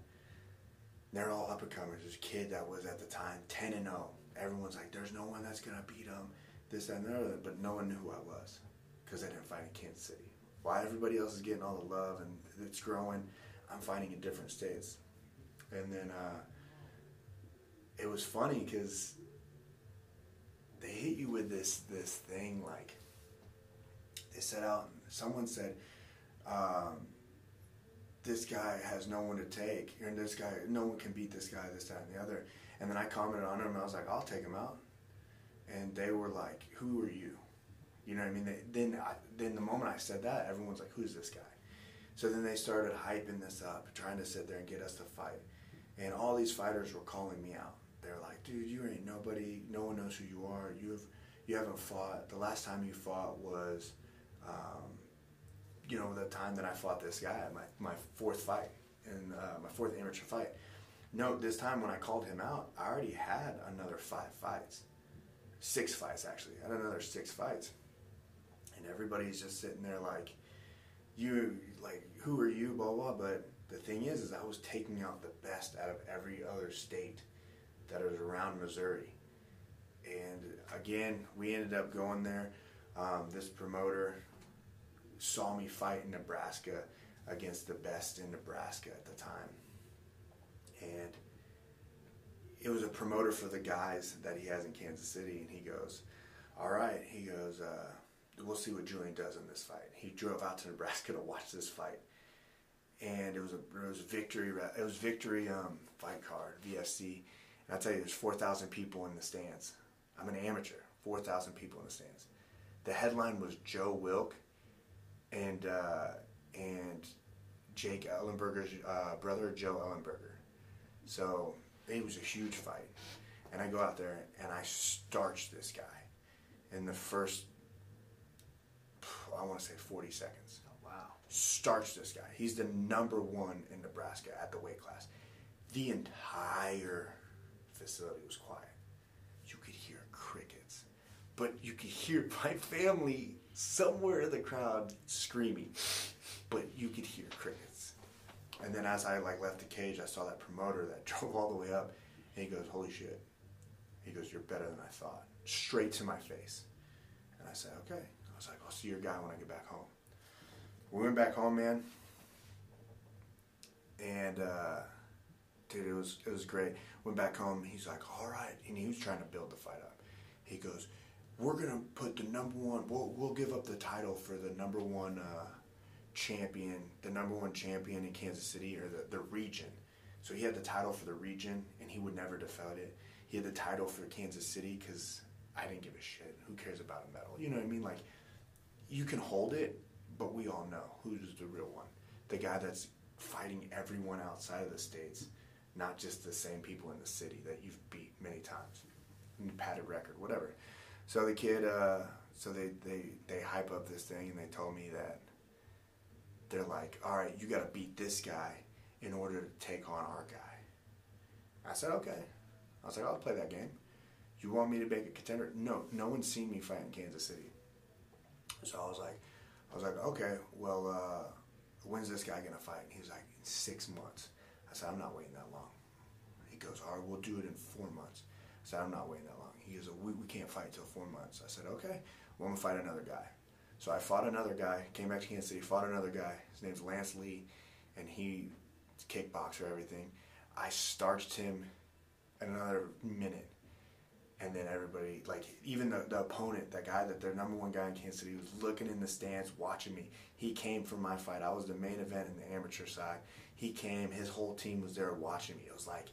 They're all up and comers. A kid that was at the time 10 and 0. Everyone's like, there's no one that's to beat him this, that, and the other, but no one knew who I was because I didn't fight in Kansas City. Why everybody else is getting all the love and it's growing, I'm fighting in different states. And then uh, it was funny because they hit you with this this thing like they set out. Someone said, um, "This guy has no one to take, and this guy, no one can beat this guy, this, that, and the other." And then I commented on him. And I was like, I'll take him out. And they were like, Who are you? You know what I mean? They, then, I, then the moment I said that, everyone's like, Who's this guy? So then they started hyping this up, trying to sit there and get us to fight. And all these fighters were calling me out. They're like, "Dude, you ain't nobody. No one knows who you are. You have, you haven't fought. The last time you fought was, um, you know, the time that I fought this guy, my my fourth fight, and uh, my fourth amateur fight. No, this time when I called him out, I already had another five fights, six fights actually. I had another six fights, and everybody's just sitting there like, you like, who are you? Blah blah. But the thing is, is I was taking out the best out of every other state that is around Missouri. And again, we ended up going there. Um, this promoter saw me fight in Nebraska against the best in Nebraska at the time. And it was a promoter for the guys that he has in Kansas City. And he goes, All right. He goes, uh, We'll see what Julian does in this fight. He drove out to Nebraska *laughs* to watch this fight. And it was a it was victory it was victory um, fight card VFC and I'll tell you, there's 4,000 people in the stands. I'm an amateur, 4,000 people in the stands. The headline was Joe Wilk and uh, and Jake Ellenberger's uh, brother, Joe Ellenberger. So it was a huge fight. And I go out there and I starch this guy in the first, I want to say 40 seconds. Oh, wow. Starch this guy. He's the number one in Nebraska at the weight class. The entire facility was quiet. You could hear crickets, but you could hear *laughs* my family somewhere in the crowd screaming, but you could hear crickets. And then as I like left the cage, I saw that promoter that *laughs* drove all the way up, and he goes, "Holy shit!" He goes, "You're better than I thought." Straight to my face, and I said, "Okay." Was like, "I'll see your guy when I get back home." We went back home, man, and. uh dude, it was it was great. Went back home. He's like, all right, and he was trying to build the fight up. He goes, we're gonna put the number one. We'll we'll give up the title for the number one uh, champion, the number one champion in Kansas City or the the region. So he had the title for the region, and he would never defend it. He had the title for Kansas City because I didn't give a shit. Who cares about a medal? You know what I mean? Like, you can hold it, but we all know who's the real one. The guy that's fighting everyone outside of the states not just the same people in the city that you've beat many times, padded record, whatever. So the kid, uh, so they, they, they hype up this thing and they told me that they're like, all right, you got to beat this guy in order to take on our guy. I said, okay. I was like, I'll play that game. You want me to make a contender? No, no one's seen me fight in Kansas City. So I was like, I was like, okay, well, uh, when's this guy gonna fight? And he was like, in six months. I said, I'm not waiting that long. He goes, all right, we'll do it in four months. I said, I'm not waiting that long. He goes, we, we can't fight until four months. I said, okay, well, I'm to fight another guy. So I fought another guy, came back to Kansas City, fought another guy. His name's Lance Lee, and he kickboxer, everything. I starched him in another minute. And then everybody, like even the, the opponent, that guy, that their number one guy in Kansas City, was looking in the stands, watching me. He came for my fight. I was the main event in the amateur side he came, his whole team was there watching me. It was like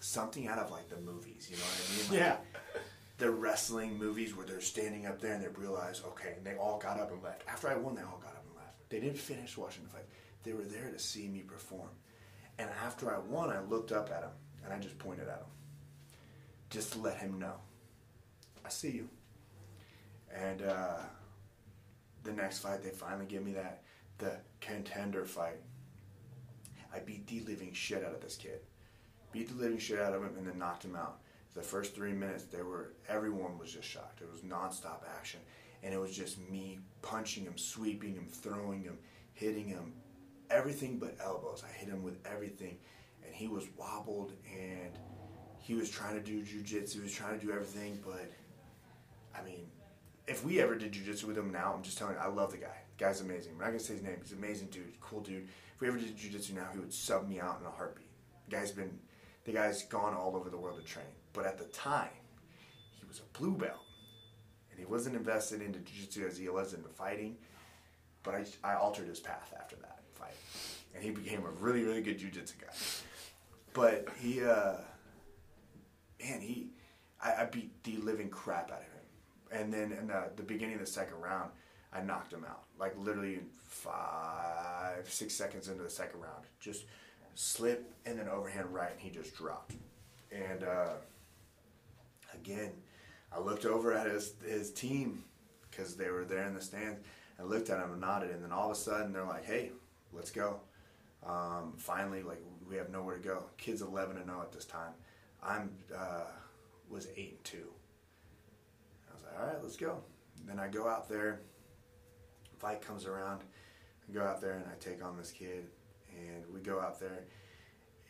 something out of like the movies, you know what I mean? Like, yeah. The wrestling movies where they're standing up there and they realize, okay, and they all got up and left. After I won, they all got up and left. They didn't finish watching the fight. They were there to see me perform. And after I won, I looked up at him and I just pointed at him. Just to let him know. I see you. And uh, the next fight, they finally give me that, the contender fight I beat the living shit out of this kid. Beat the living shit out of him and then knocked him out. The first three minutes, they were everyone was just shocked. It was nonstop action, and it was just me punching him, sweeping him, throwing him, hitting him, everything but elbows. I hit him with everything, and he was wobbled and he was trying to do jujitsu. He was trying to do everything, but I mean, if we ever did jujitsu with him now, I'm just telling you, I love the guy. The guy's amazing. I'm not gonna say his name. He's an amazing dude, cool dude if we ever did jiu-jitsu now, he would sub me out in a heartbeat. The guy's been, the guy's gone all over the world to train. But at the time, he was a blue belt, and he wasn't invested into jiu-jitsu as he was into fighting. But I, I altered his path after that fight, and he became a really, really good jiu-jitsu guy. But he, uh, man, he, I, I beat the living crap out of him. And then in the, the beginning of the second round, I knocked him out. Like literally five, six seconds into the second round, just slip and then overhand right, and he just dropped. And uh, again, I looked over at his his team because they were there in the stands. I looked at him and nodded, and then all of a sudden they're like, "Hey, let's go." Um, finally, like we have nowhere to go. Kid's 11 and 0 at this time. I'm uh, was eight and two. Was like, "All right, let's go." And then I go out there. Fight comes around. I go out there and I take on this kid, and we go out there.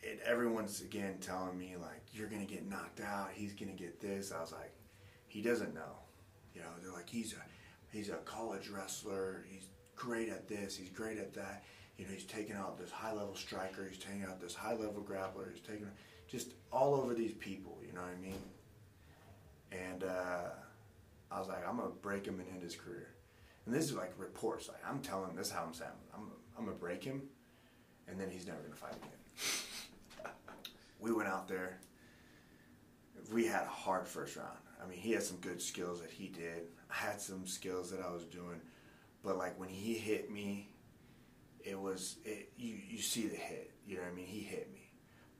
And everyone's again telling me like, "You're gonna get knocked out. He's gonna get this." I was like, "He doesn't know." You know, they're like, "He's a he's a college wrestler. He's great at this. He's great at that." You know, he's taking out this high level striker. He's taking out this high level grappler. He's taking just all over these people. You know what I mean? And uh, I was like, I'm gonna break him and end his career. And this is like reports. Like I'm telling this is how I'm saying. I'm I'm gonna break him, and then he's never gonna fight again. *laughs* we went out there. We had a hard first round. I mean, he had some good skills that he did. I had some skills that I was doing, but like when he hit me, it was it, you you see the hit. You know what I mean? He hit me,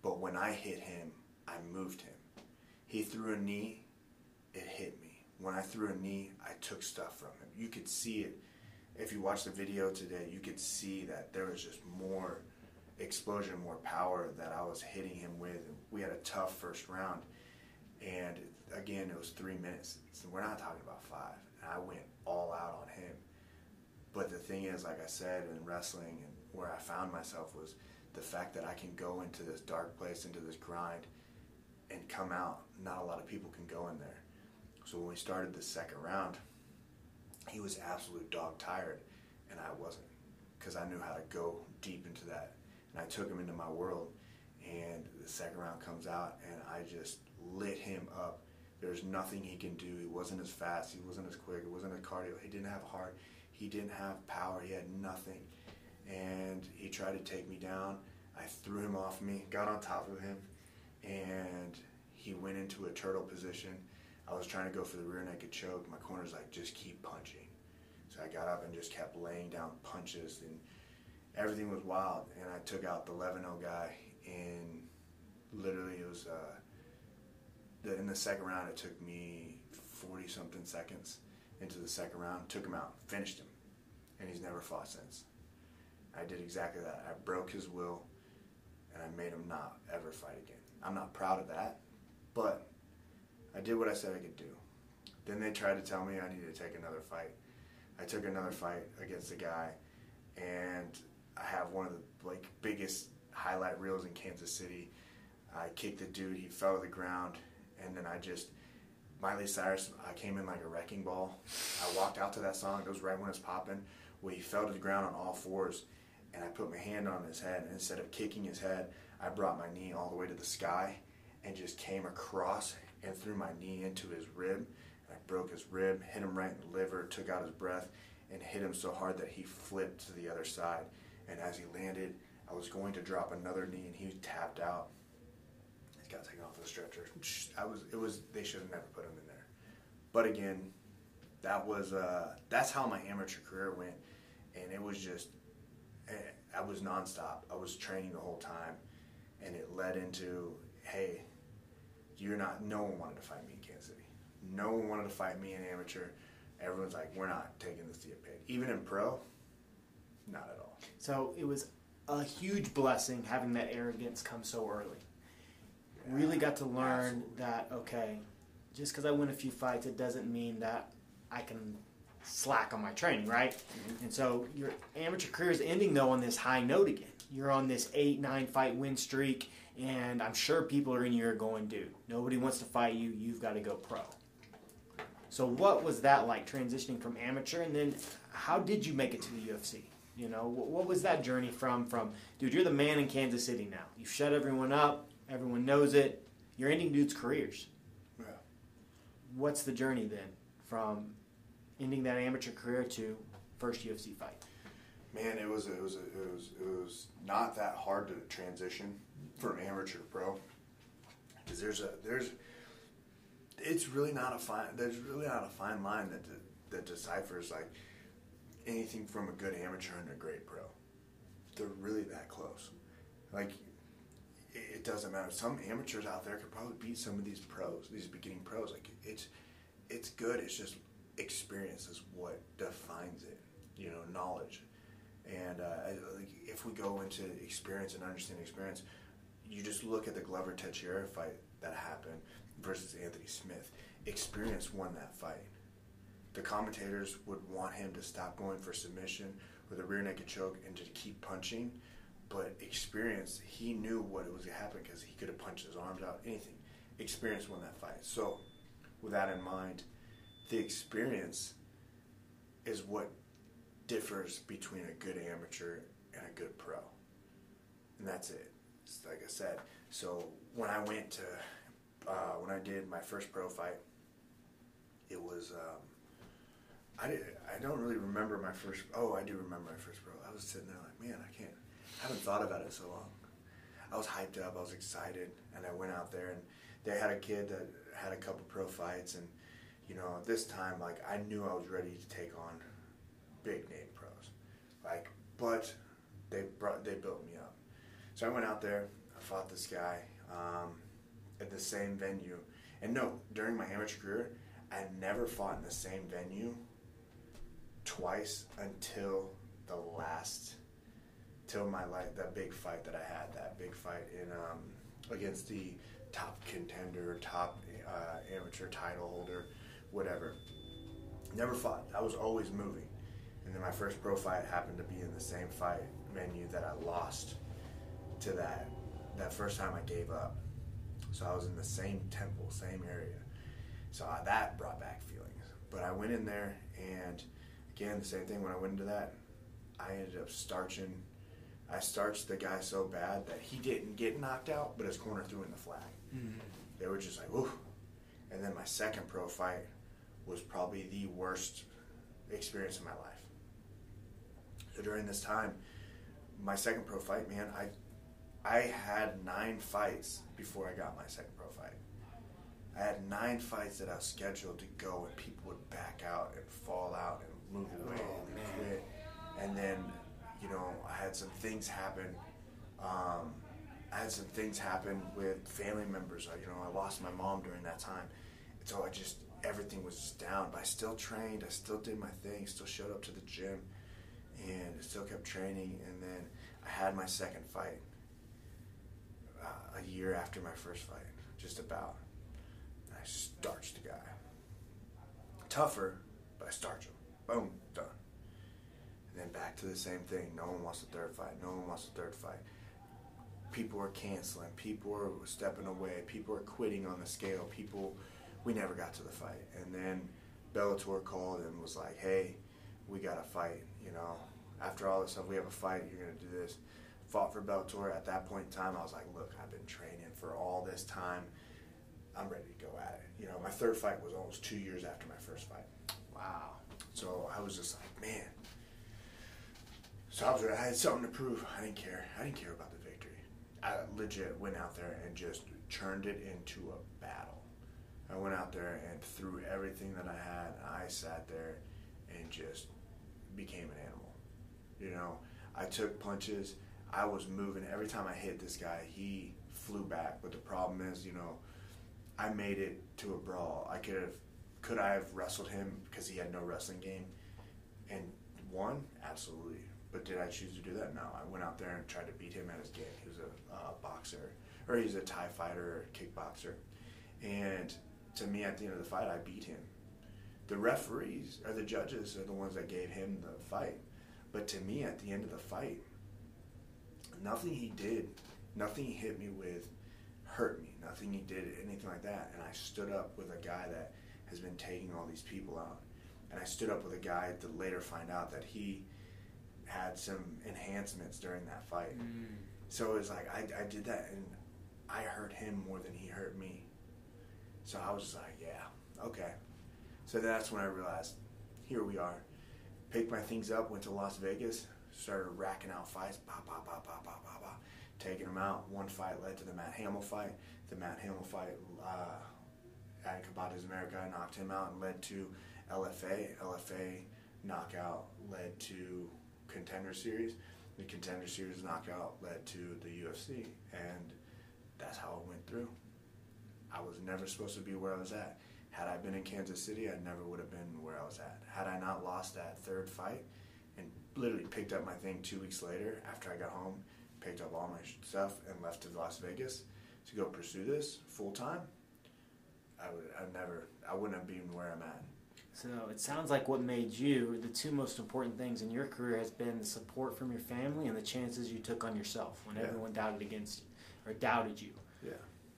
but when I hit him, I moved him. He threw a knee, it hit me. When I threw a knee, I took stuff from him. You could see it. If you watch the video today, you could see that there was just more explosion, more power that I was hitting him with. We had a tough first round, and again, it was three minutes. So we're not talking about five. And I went all out on him. But the thing is, like I said, in wrestling and where I found myself was the fact that I can go into this dark place, into this grind, and come out. Not a lot of people can go in there. So when we started the second round, he was absolute dog tired, and I wasn't, because I knew how to go deep into that. And I took him into my world, and the second round comes out, and I just lit him up. There's nothing he can do. He wasn't as fast. He wasn't as quick. He wasn't a cardio. He didn't have heart. He didn't have power. He had nothing. And he tried to take me down. I threw him off me, got on top of him, and he went into a turtle position. I was trying to go for the rear naked choke. My corner's like, just keep punching. So I got up and just kept laying down punches, and everything was wild. And I took out the 11 0 guy, and literally it was, uh, the, in the second round, it took me 40 something seconds into the second round, took him out, finished him, and he's never fought since. I did exactly that. I broke his will, and I made him not ever fight again. I'm not proud of that, but I did what I said I could do. Then they tried to tell me I needed to take another fight. I took another fight against a guy, and I have one of the like biggest highlight reels in Kansas City. I kicked the dude, he fell to the ground, and then I just Miley Cyrus, I came in like a wrecking ball. I walked out to that song. It was right when it was popping. Where he fell to the ground on all fours, and I put my hand on his head. And instead of kicking his head, I brought my knee all the way to the sky, and just came across and threw my knee into his rib. I broke his rib, hit him right in the liver, took out his breath, and hit him so hard that he flipped to the other side. And as he landed, I was going to drop another knee, and he tapped out He's got taken off the stretcher. I was it was they should have never put him in there. But again, that was uh, that's how my amateur career went, and it was just eh, I was nonstop. I was training the whole time, and it led into hey, you're not. No one wanted to fight me in Kansas City. No one wanted to fight me in amateur. Everyone's like, we're not taking this to get paid. Even in pro, not at all. So it was a huge blessing having that arrogance come so early really got to learn Absolutely. that okay, just because I win a few fights, it doesn't mean that I can slack on my training, right? Mm-hmm. And so your amateur career is ending though on this high note again. You're on this eight, nine fight win streak, and I'm sure people are in your going, dude, nobody wants to fight you. You've got to go pro. So what was that like transitioning from amateur, and then how did you make it to the UFC? You know, what was that journey from? From dude, you're the man in Kansas City now. You shut everyone up. Everyone knows it. You're ending dudes' careers. Yeah. What's the journey then from ending that amateur career to first UFC fight? Man, it was it was it was it was not that hard to transition from amateur pro because there's a there's it's really not a fine. There's really not a fine line that that deciphers like anything from a good amateur and a great pro. They're really that close. Like it, doesn't matter. Some amateurs out there could probably beat some of these pros, these beginning pros. Like it's it's good. It's just experience is what defines it. You know, knowledge. And uh, if we go into experience and understand experience, you just look at the Glover Teixeira fight that happened versus Anthony Smith. Experience won that fight. The commentators would want him to stop going for submission with a rear naked choke and to keep punching, but experience, he knew what was going to happen because he could have punched his arms out, anything. Experience won that fight. So, with that in mind, the experience is what differs between a good amateur and a good pro. And that's it. Like I said. So when I went to, uh, when I did my first pro fight, it was, um, I, did, I don't really remember my first, oh, I do remember my first pro. I was sitting there like, man, I can't, I haven't thought about it so long. I was hyped up, I was excited, and I went out there and they had a kid that had a couple pro fights and, you know, this time, like, I knew I was ready to take on big name pros. Like, but they brought they built me up. So I went out there, I fought this guy um, at the same venue. And no, during my amateur career, I never fought in the same venue twice until the last, till my like that big fight that I had, that big fight in um, against the top contender, top uh, amateur title holder, whatever. Never fought. I was always moving. And then my first pro fight happened to be in the same fight venue that I lost to that that first time I gave up. So I was in the same temple, same area. So I, that brought back feelings. But I went in there, and again, the same thing. When I went into that, I ended up starching. I starched the guy so bad that he didn't get knocked out, but his corner threw in the flag. Mm-hmm. They were just like, ooh. And then my second pro fight was probably the worst experience of my life. So during this time, my second pro fight, man, I I had nine fights before I got my second pro fight. I had nine fights that I was scheduled to go, and people would back out and fall out and move away and quit. And then, you know, I had some things happen. Um, I had some things happen with family members. I, you know, I lost my mom during that time, and so I just everything was just down. But I still trained. I still did my thing. Still showed up to the gym, and still kept training. And then I had my second fight a year after my first fight, just about. And I starched the guy. Tougher, but I starch him. Boom, done. And then back to the same thing. No one wants a third fight. No one wants a third fight. People are canceling. People are stepping away. People are quitting on the scale. People, we never got to the fight. And then Bellator called and was like, "Hey, we got to fight." You know, after all this stuff, we have a fight. You're gonna do this. Fought for Bellator. At that point in time, I was like, "Look, I've been training for all this time. I'm ready to go at it." You know, my third fight was almost two years after my first fight. Wow. So I was just like, man. So I was I had something to prove. I didn't care. I didn't care about the victory. I legit went out there and just turned it into a battle. I went out there and threw everything that I had. I sat there and just became an animal. You know, I took punches. I was moving. Every time I hit this guy, he flew back. But the problem is, you know, I made it to a brawl. I could have, could I have wrestled him because he had no wrestling game, and won? Absolutely. But did I choose to do that? No. I went out there and tried to beat him at his game. He was a uh, boxer, or he's a Thai fighter, kickboxer, and to me, at the end of the fight, I beat him. The referees or the judges are the ones that gave him the fight, but to me, at the end of the fight, nothing he did, nothing he hit me with, hurt me. Nothing he did, anything like that. And I stood up with a guy that has been taking all these people out. And I stood up with a guy to later find out that he had some enhancements during that fight. Mm. So it was like I, I did that and I hurt him more than he hurt me. So I was just like, yeah, okay. So that's when I realized, here we are. Picked my things up, went to Las Vegas, started racking out fights, bah, bah, bah, bah, bah, bah, bah, taking them out. One fight led to the Matt Hamill fight. The Matt Hamill fight, uh, Adam Todd Ismerica knocked him out and led to LFA. LFA knockout led to Contender Series. The Contender Series knockout led to the UFC, and that's how it went through. I was never supposed to be where I was at. Had I been in Kansas City, I never would have been where I was at. Had I not lost that third fight and literally picked up my thing two weeks later after I got home, picked up all my stuff and left to Las Vegas to go pursue this full time, I would I never I wouldn't have been where I'm at. So it sounds like what made you the two most important things in your career has been the support from your family and the chances you took on yourself when Yeah. everyone doubted against you or doubted you. Yeah.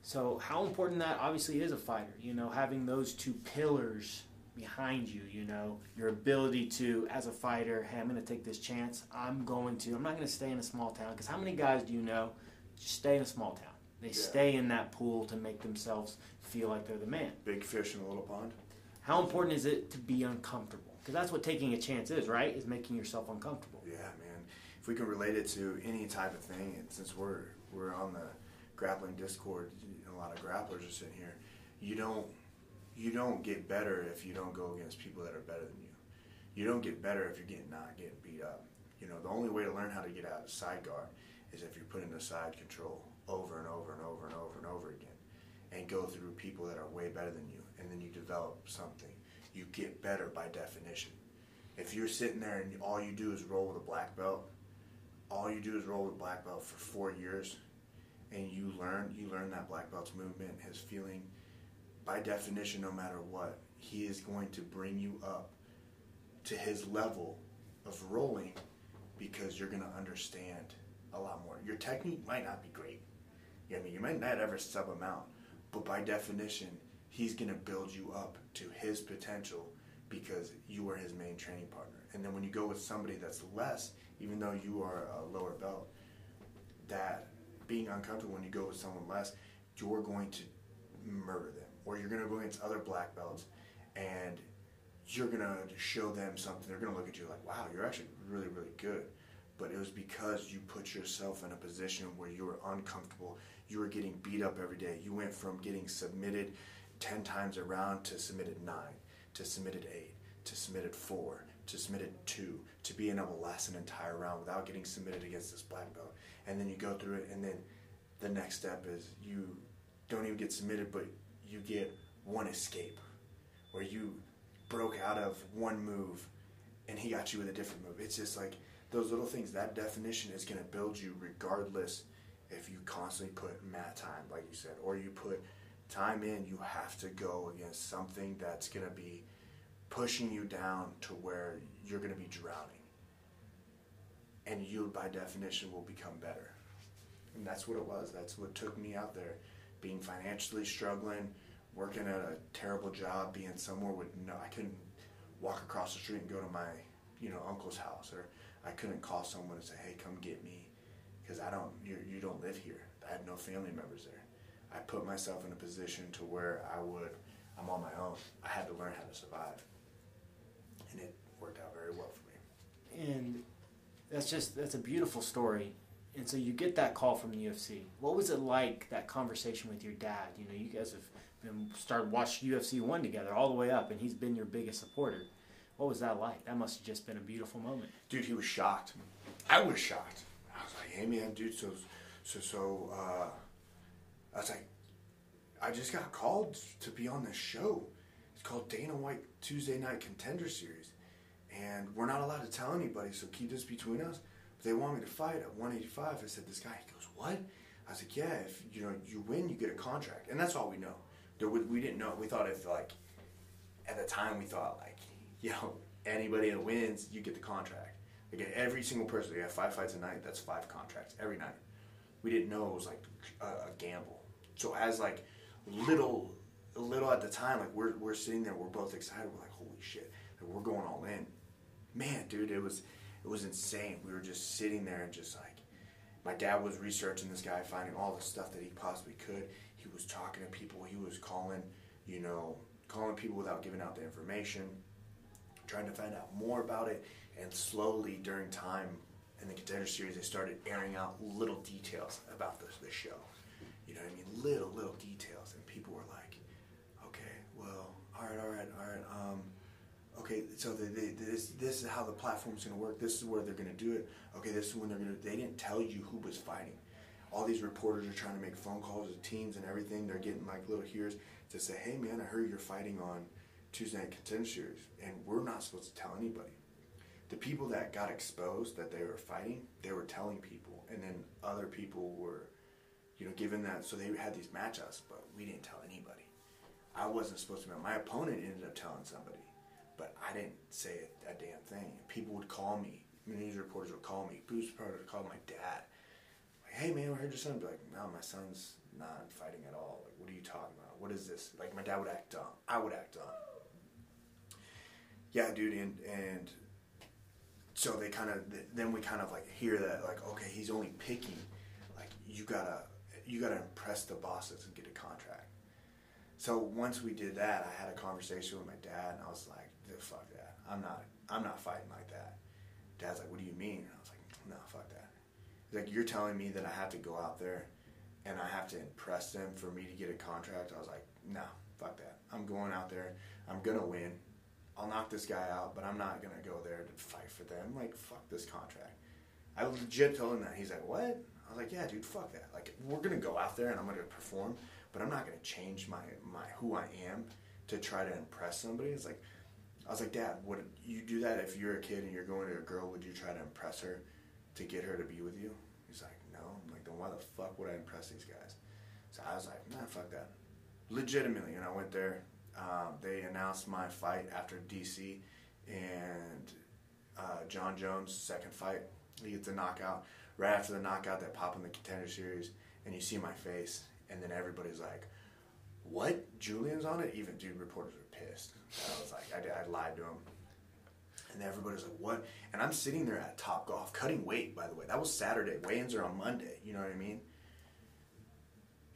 So how important that obviously is a fighter, you know, having those two pillars behind you, you know, your ability to as a fighter, hey, I'm going to take this chance. I'm going to I'm not going to stay in a small town because how many guys do you know just stay in a small town? They Yeah. stay in that pool to make themselves feel like they're the man. Big fish in a little pond. How important is it to be uncomfortable? Because that's what taking a chance is, right? Is making yourself uncomfortable. Yeah, man. If we can relate it to any type of thing, and since we're we're on the grappling Discord, a lot of grapplers are sitting here. You don't you don't get better if you don't go against people that are better than you. You don't get better if you're getting not getting beat up. You know, the only way to learn how to get out of side guard is if you're put into side control over and over and over and over and over again, and go through people that are way better than you, and then you develop something. You get better by definition. If you're sitting there and all you do is roll with a black belt, all you do is roll with a black belt for four years, and you learn you learn that black belt's movement, his feeling. By definition, no matter what, he is going to bring you up to his level of rolling because you're going to understand a lot more. Your technique might not be great. I mean, you might not ever sub him out, but by definition, he's going to build you up to his potential because you are his main training partner. And then when you go with somebody that's less, even though you are a lower belt, that being uncomfortable when you go with someone less, you're going to murder them. Or you're going to go against other black belts and you're going to show them something. They're going to look at you like, wow, you're actually really, really good. But it was because you put yourself in a position where you were uncomfortable. You were getting beat up every day. You went from getting submitted 10 times around to submitted 9, to submitted 8, to submitted 4, to submitted 2, to being able to last an entire round without getting submitted against this black belt. And then you go through it, and then the next step is you don't even get submitted, but you get one escape where you broke out of one move and he got you with a different move. It's just like those little things. That definition is going to build you regardless if you constantly put mat time, like you said, or you put time in. You have to go against something that's going to be pushing you down to where you're going to be drowning. And you, by definition, will become better. And that's what it was. That's what took me out there. Being financially struggling, working at a terrible job, being somewhere with no, I couldn't walk across the street and go to my, you know, uncle's house, or I couldn't call someone and say, "Hey, come get me," because I don't, you, you don't live here. I had no family members there. I put myself in a position to where I would, I'm on my own. I had to learn how to survive, and it worked out very well for me. And that's just that's a beautiful story. And so you get that call from the UFC. What was it like that conversation with your dad? You know, you guys have been started watching UFC one together all the way up, and he's been your biggest supporter. What was that like? That must have just been a beautiful moment. dude, he was shocked. I was shocked. I was like, hey man, dude, so so so uh I was like I just got called to be on this show. It's called Dana White Tuesday Night Contender Series. And we're not allowed to tell anybody, so keep this between us. But they want me to fight at 185. I said, this guy, he goes, what? I was like, yeah, if you know you win, you get a contract. And that's all we know. There, we, we didn't know. We thought if like at the time we thought like, *laughs* you know, anybody that wins, you get the contract. Like every single person, they have five fights a night. That's five contracts every night. We didn't know it was like a, a gamble. So as like little, little at the time, like we're we're sitting there, we're both excited. We're like, holy shit, like, we're going all in. Man, dude, it was it was insane. We were just sitting there and just like, my dad was researching this guy, finding all the stuff that he possibly could. He was talking to people. He was calling, you know, calling people without giving out the information, trying to find out more about it. And slowly, during time in the contender series, they started airing out little details about the, the show. You know what I mean? Little, little details. And people were like, okay, well, um, so they, they, this this is how the platform's going to work. This is where they're going to do it. Okay, this is when they're going to. They didn't tell you who was fighting. All these reporters are trying to make phone calls to teams and everything. They're getting like little hears to say, "Hey, man, I heard you're fighting on Tuesday Night Contender Series," and we're not supposed to tell anybody. The people that got exposed that they were fighting, they were telling people, and then other people were, you know, given that. So they had these matchups, but we didn't tell anybody. I wasn't supposed to. My opponent ended up telling somebody but I didn't say a, a damn thing. People would call me. News reporters would call me. News reporters would call my dad. Like, hey man, I heard your son. I'd be like, no, my son's not fighting at all. Like, what are you talking about? What is this? Like, my dad would act dumb. I would act dumb. Yeah, dude, and and so they kind of then we kind of like hear that like okay, he's only picking. Like, you gotta you gotta impress the bosses and get a contract. So once we did that, I had a conversation with my dad, and I was like, fuck that. I'm not I'm not fighting like that. Dad's like, what do you mean? And I was like, no, fuck that. He's like, you're telling me that I have to go out there and I have to impress them for me to get a contract. I was like, no, fuck that. I'm going out there. I'm gonna win. I'll knock this guy out, but I'm not gonna go there to fight for them. Like, fuck this contract. I legit told him that. He's like, what? I was like, yeah, dude, fuck that. Like, we're gonna go out there and I'm gonna perform, but I'm not gonna change my my who I am to try to impress somebody. It's like I was like, Dad, would you do that if you're a kid and you're going to a girl? Would you try to impress her to get her to be with you? He's like, No. I'm like, then why the fuck would I impress these guys? So I was like, Nah, fuck that. Legitimately, and I went there. Um, they announced my fight after DC, and uh, Jon Jones' second fight. He gets a knockout. Right after the knockout, they pop in the contender series, and you see my face, and then everybody's like, "What? Julian's on it?" Even dude, reporters were pissed. I was like, I, I lied to him. And everybody's like, what? And I'm sitting there at Top Golf, cutting weight, by the way. That was Saturday. Weigh-ins are on Monday. You know what I mean?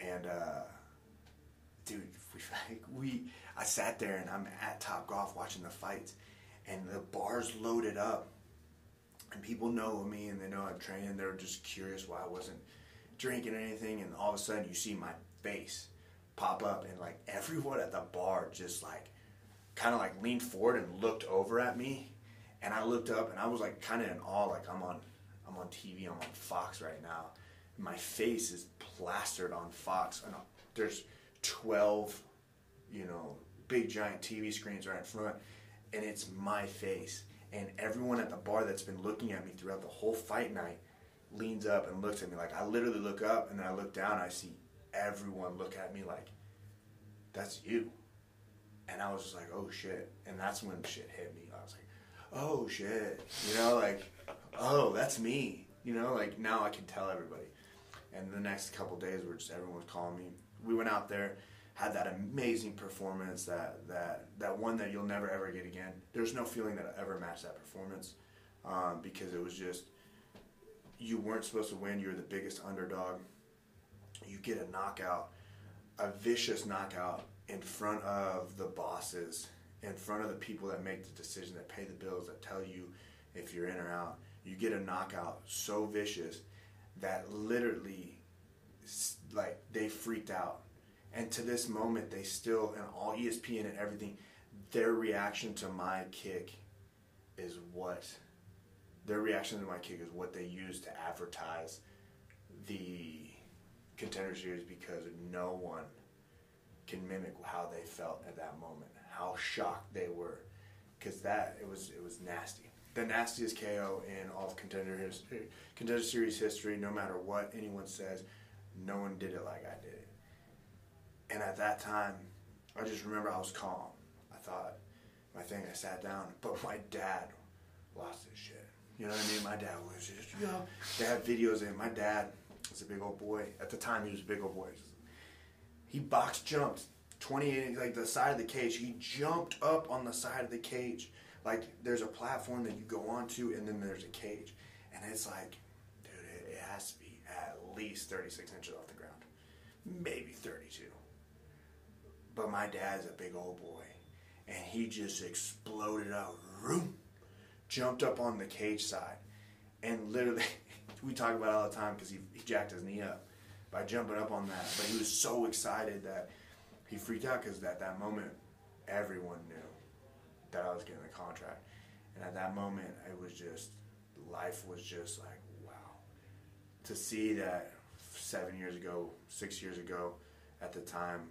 And, uh, dude, we, *laughs* like, we, I sat there and I'm at Top Golf watching the fights. And the bar's loaded up. And people know me and they know I'm training. They're just curious why I wasn't drinking anything. And all of a sudden you see my face pop up. And, like, everyone at the bar just, like, kind of like leaned forward and looked over at me, and I looked up and I was like kind of in awe, like I'm on, I'm on TV, I'm on Fox right now. My face is plastered on Fox, and uh, there's 12, you know, big giant TV screens right in front, and it's my face. And everyone at the bar that's been looking at me throughout the whole fight night leans up and looks at me. Like I literally look up and then I look down. I see everyone look at me like, "That's you." and I was just like, oh shit. And that's when shit hit me. I was like, oh shit. You know, like, oh, that's me. You know, like now I can tell everybody. And the next couple days were just everyone was calling me. We went out there, had that amazing performance, that that that one that you'll never ever get again. There's no feeling that ever matched that performance um, because it was just you weren't supposed to win. You were the biggest underdog. You get a knockout, a vicious knockout in front of the bosses, in front of the people that make the decision, that pay the bills, that tell you if you're in or out. You get a knockout so vicious that literally, like, they freaked out. And to this moment, they still, and all ESPN and everything, their reaction to my kick is what their reaction to my kick is what they use to advertise the contender series because no one can mimic how they felt at that moment, how shocked they were, because that it was it was nasty. The nastiest KO in all of contender history, contender series history. No matter what anyone says, no one did it like I did it. And at that time, I just remember I was calm. I thought my thing. I sat down, but my dad lost his shit. You know what I mean? My dad was just, you know, they had videos in. My dad was a big old boy. At the time, he was a big old boy. He box jumped 28 like the side of the cage. He jumped up on the side of the cage. Like there's a platform that you go onto and then there's a cage. And it's like dude it, it has to be at least 36 inches off the ground. Maybe 32 but my dad's a big old boy and he just exploded out room jumped up on the cage side and literally *laughs* we talk about all the time because he, he jacked his knee up by jumping up on that. But he was so excited that he freaked out because at that moment, everyone knew. that I was getting a contract. And at that moment, it was just life was just like wow. To see that seven years ago, six years ago, at the time,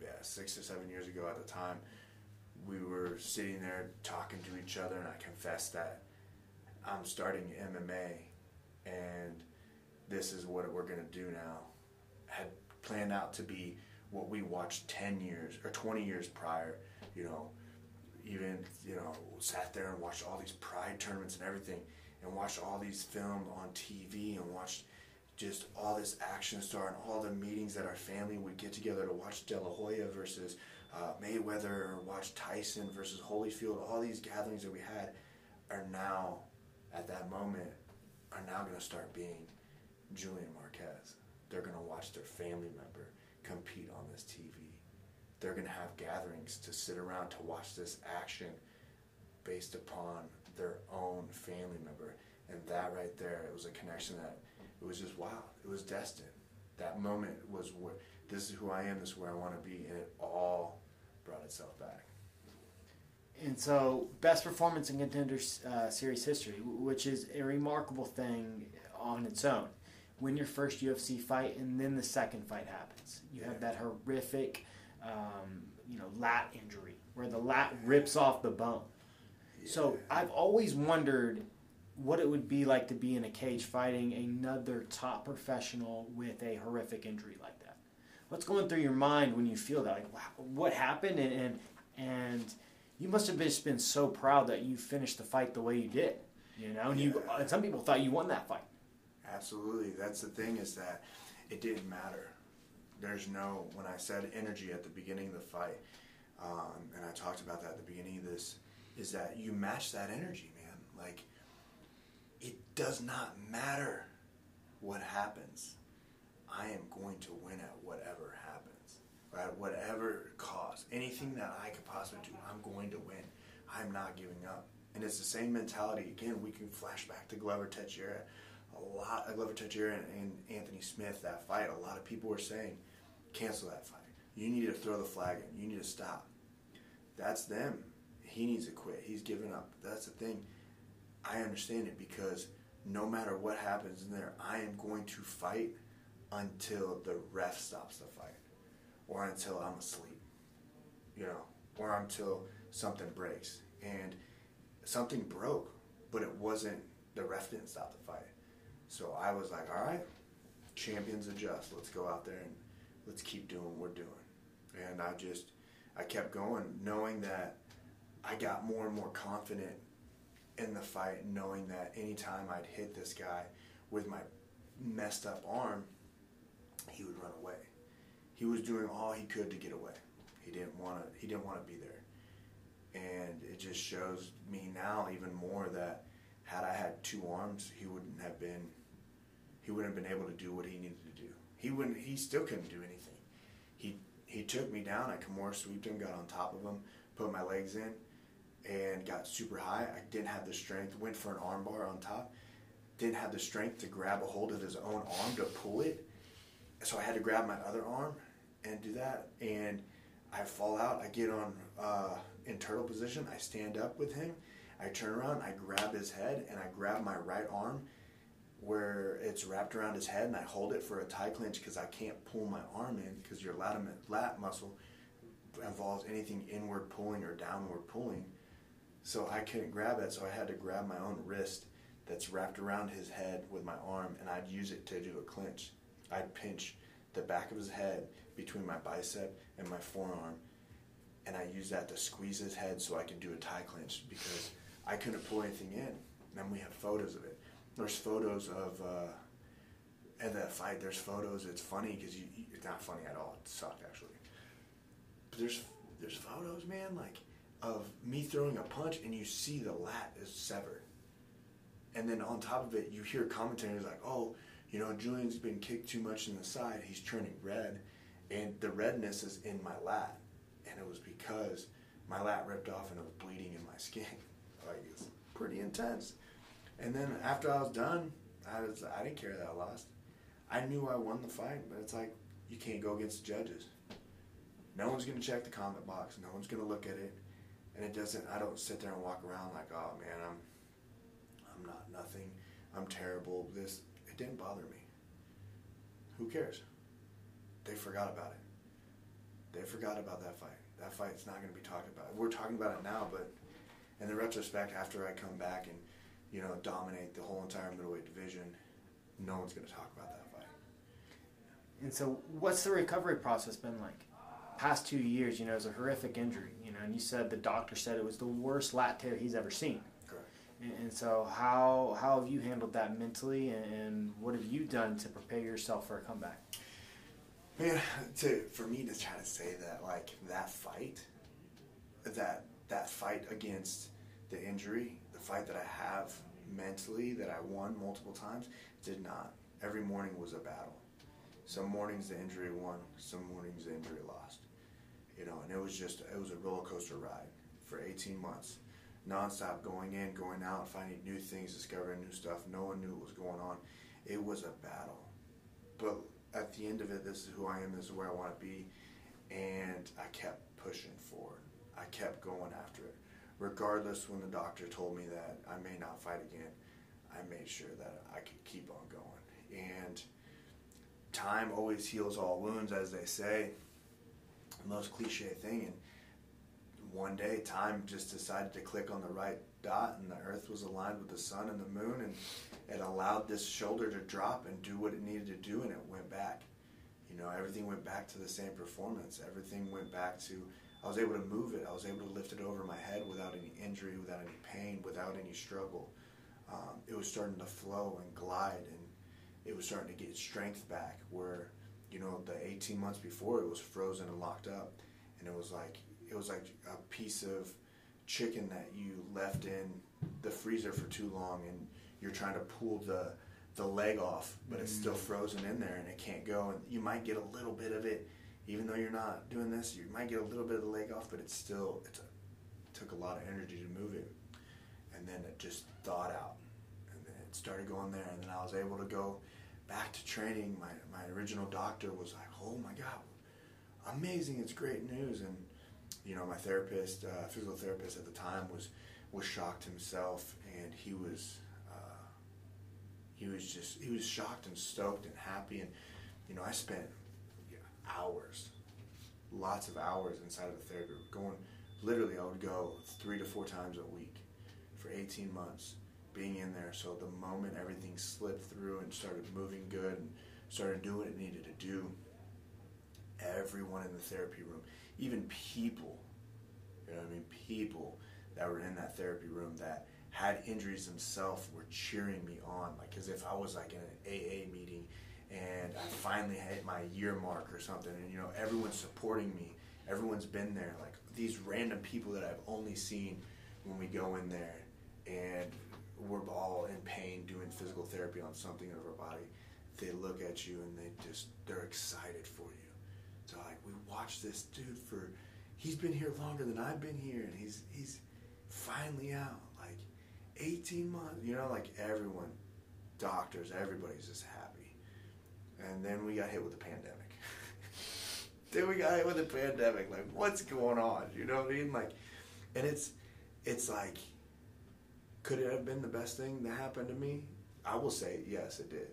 yeah, six or seven years ago at the time, we were sitting there talking to each other, and I confessed that I'm starting MMA, and this is what we're gonna do now. Had planned out to be what we watched 10 years or 20 years prior, you know, even, you know, sat there and watched all these pride tournaments and everything and watched all these filmed on TV and watched just all this action star and all the meetings that our family would get together to watch De La Hoya versus uh, Mayweather or watch Tyson versus Holyfield. All these gatherings that we had are now, at that moment, are now going to start being Julian Marquez. They're going to watch their family member compete on this TV. They're going to have gatherings to sit around to watch this action based upon their own family member. And that right there, it was a connection that it was just wild. It was destined. That moment was what this is who I am, this is where I want to be, and it all brought itself back. And so, best performance in Contender uh, Series history, which is a remarkable thing on its own. Win your first UFC fight, and then the second fight happens. You have that horrific, um, you know, lat injury where the lat rips off the bone. So I've always wondered what it would be like to be in a cage fighting another top professional with a horrific injury like that. What's going through your mind when you feel that? Like, wow, what happened? And, and and you must have just been so proud that you finished the fight the way you did. You know, and you and some people thought you won that fight. Absolutely. That's the thing is that it didn't matter. There's no, when I said energy at the beginning of the fight, um, and I talked about that at the beginning of this, is that you match that energy, man. Like, it does not matter what happens. I am going to win at whatever happens, at whatever cost. Anything that I could possibly do, I'm going to win. I'm not giving up. And it's the same mentality. Again, we can flash back to Glover Teixeira a lot of Glover Teixeira and, and Anthony Smith that fight. A lot of people were saying, cancel that fight. You need to throw the flag in. You need to stop. That's them. He needs to quit. He's giving up. That's the thing. I understand it because no matter what happens in there, I am going to fight until the ref stops the fight or until I'm asleep, you know, or until something breaks. And something broke, but it wasn't, the ref didn't stop the fight. So I was like, all right, champions adjust. Let's go out there and let's keep doing what we're doing. And I just, I kept going, knowing that I got more and more confident in the fight, knowing that anytime I'd hit this guy with my messed up arm, he would run away. He was doing all he could to get away. He didn't want to. He didn't want to be there, and it just shows me now even more that had I had two arms, he wouldn't have been he wouldn't have been able to do what he needed to do. He wouldn't. He still couldn't do anything. He he took me down. I Kimura sweeped him, got on top of him, put my legs in, and got super high. I didn't have the strength. Went for an armbar on top. Didn't have the strength to grab a hold of his own arm to pull it. So I had to grab my other arm and do that. And I fall out. I get on uh, in turtle position. I stand up with him. I turn around. I grab his head and I grab my right arm where it's wrapped around his head and I hold it for a tie clinch because I can't pull my arm in because your lat, lat muscle involves anything inward pulling or downward pulling. So I couldn't grab it, so I had to grab my own wrist that's wrapped around his head with my arm and I'd use it to do a clinch. I'd pinch the back of his head between my bicep and my forearm and I use that to squeeze his head so I can do a tie clinch because I couldn't pull anything in. And we have photos of it there's photos of uh, at that fight. There's photos. It's funny because it's not funny at all. It sucked actually. But there's there's photos, man, like of me throwing a punch and you see the lat is severed. And then on top of it, you hear commentators like, "Oh, you know, Julian's been kicked too much in the side. He's turning red, and the redness is in my lat, and it was because my lat ripped off and it was bleeding in my skin. *laughs* Like it's pretty intense." And then after I was done, I was I didn't care that I lost. I knew I won the fight, but it's like you can't go against the judges. No one's gonna check the comment box. No one's gonna look at it. and it doesn't. I don't sit there and walk around like, oh man, I'm I'm not nothing. I'm terrible. This it didn't bother me. Who cares? They forgot about it. They forgot about that fight. That fight's not going to be talked about. We're talking about it now, but in the retrospect, after I come back and you know dominate the whole entire middleweight division, no one's going to talk about that fight. And so, what's the recovery process been like? Past two years, you know, it was a horrific injury, you know, and you said the doctor said it was the worst lat tear he's ever seen. Correct. And, and so, how how have you handled that mentally, and, and what have you done to prepare yourself for a comeback? Man, to for me to try to say that like that fight, that that fight against the injury, the fight that I have mentally that I won multiple times, did not. Every morning was a battle. Some mornings the injury won, some mornings the injury lost. You know, and it was just it was a roller coaster ride for 18 months, nonstop going in, going out, finding new things, discovering new stuff. No one knew what was going on. It was a battle, but at the end of it, this is who I am. This is where I want to be, and I kept pushing forward. I kept going after it, regardless. When the doctor told me that I may not fight again, I made sure that I could keep on going. And time always heals all wounds, as they say. Most cliche thing. And one day, time just decided to click on the right dot, and the earth was aligned with the sun and the moon, and it allowed this shoulder to drop and do what it needed to do, and it went back. You know, everything went back to the same performance. Everything went back to, I was able to move it. I was able to lift it over my head without any injury, without any pain, without any struggle. Um, it was starting to flow and glide, and it was starting to get strength back. Where, you know, the 18 months before, it was frozen and locked up, and it was like it was like a piece of chicken that you left in the freezer for too long, and you're trying to pull the the leg off, but it's still frozen in there and it can't go. And you might get a little bit of it, even though you're not doing this. You might get a little bit of the leg off, but it's still it's a, it took a lot of energy to move it. And then it just thawed out, and then it started going there. And then I was able to go back to training. My my original doctor was like, "Oh my God, amazing! It's great news." And you know, my therapist, uh, physical therapist at the time, was was shocked himself, and he was he was just he was shocked and stoked and happy. And you know, I spent hours, lots of hours inside of the therapy group going. Literally, I would go three to four times a week for 18 months, being in there. So the moment everything slid through and started moving good and started doing what it needed to do, everyone in the therapy room, even people, you know I mean, people that were in that therapy room that had injuries themselves were cheering me on, like as if I was like in an AA meeting and I finally hit my year mark or something, and you know everyone's supporting me, everyone's been there, like these random people that I've only seen when we go in there, and we're all in pain doing physical therapy on something of our body. They look at you and they just they're excited for you. So like we watched this dude for he's been here longer than I've been here and he's he's finally out. Like eighteen months you know, like everyone, doctors, everybody's just happy. And then we got hit with the pandemic. *laughs* then we got hit with the pandemic. Like, what's going on? You know what I mean? Like and it's it's like could it have been the best thing that happened to me? I will say yes, it did.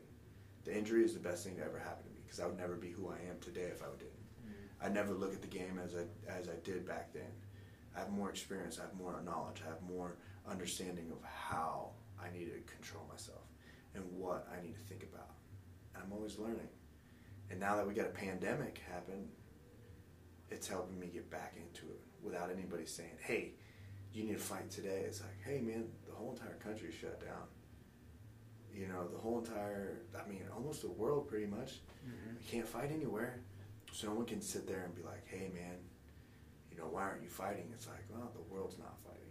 The injury is the best thing that ever happened to me because I would never be who I am today if I didn't. Mm-hmm. I never look at the game as I as I did back then. I have more experience. I have more knowledge. I have more understanding of how I need to control myself and what I need to think about. And I'm always learning. And now that we got a pandemic happen, it's helping me get back into it without anybody saying, "Hey, you need to fight today." It's like, "Hey, man, the whole entire country is shut down." You know, the whole entire, I mean, almost the world pretty much. Mm-hmm. You can't fight anywhere. So no one can sit there and be like, hey man, you know, why aren't you fighting? It's like, well, the world's not fighting.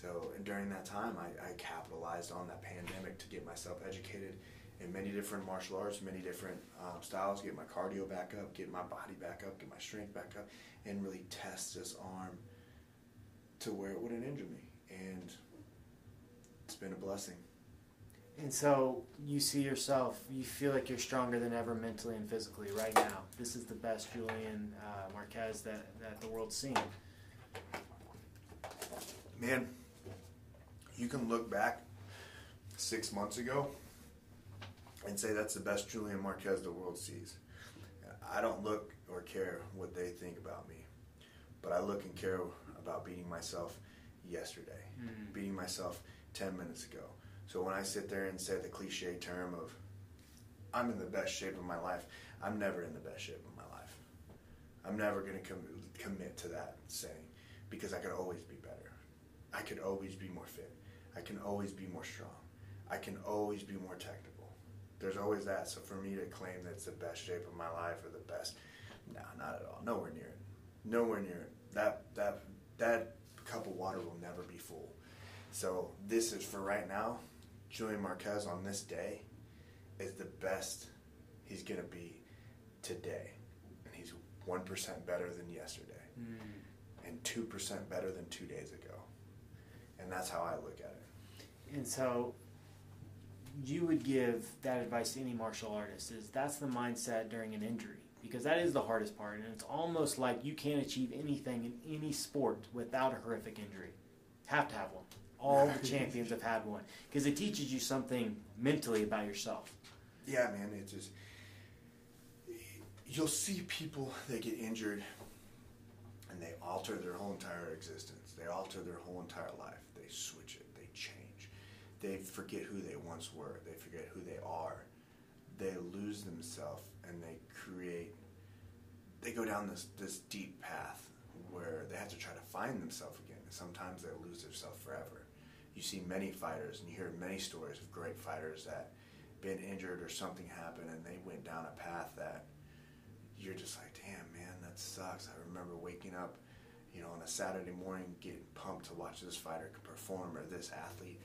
So and during that time, I, I capitalized on that pandemic to get myself educated in many different martial arts, many different um, styles, get my cardio back up, get my body back up, get my strength back up, and really test this arm to where it wouldn't injure me. And it's been a blessing. And so you see yourself, you feel like you're stronger than ever mentally and physically right now. This is the best Julian uh, Marquez that, that the world's seen. man, you can look back six months ago and say that's the best Julian Marquez the world sees. I don't look or care what they think about me, but I look and care about beating myself yesterday, Mm. beating myself 10 minutes ago. So when I sit there and say the cliche term of, I'm in the best shape of my life, I'm never in the best shape of my life. I'm never going to com- commit to that saying because I could always be better. I could always be more fit. I can always be more strong. I can always be more technical. There's always that. So for me to claim that it's the best shape of my life or the best, no, not at all. Nowhere near it. Nowhere near it. That that that cup of water will never be full. So this is for right now. Julian Marquez on this day is the best he's gonna be today, and he's one percent better than yesterday, Mm. and two percent better than two days ago, and that's how I look at it. And so you would give that advice to any martial artist is that's the mindset during an injury because that is the hardest part and it's almost like you can't achieve anything in any sport without a horrific injury. Have to have one. All the *laughs* champions have had one because it teaches you something mentally about yourself. Yeah, man, it just you'll see people that get injured and they alter their whole entire existence. They alter their whole entire life. They switch it. They forget who they once were. They forget who they are. They lose themselves and they create. They go down this this deep path where they have to try to find themselves again. Sometimes they lose themselves forever. You see many fighters and you hear many stories of great fighters that been injured or something happened and they went down a path that you're just like, damn, man, that sucks. I remember waking up, you know, on a Saturday morning getting pumped to watch this fighter perform or this athlete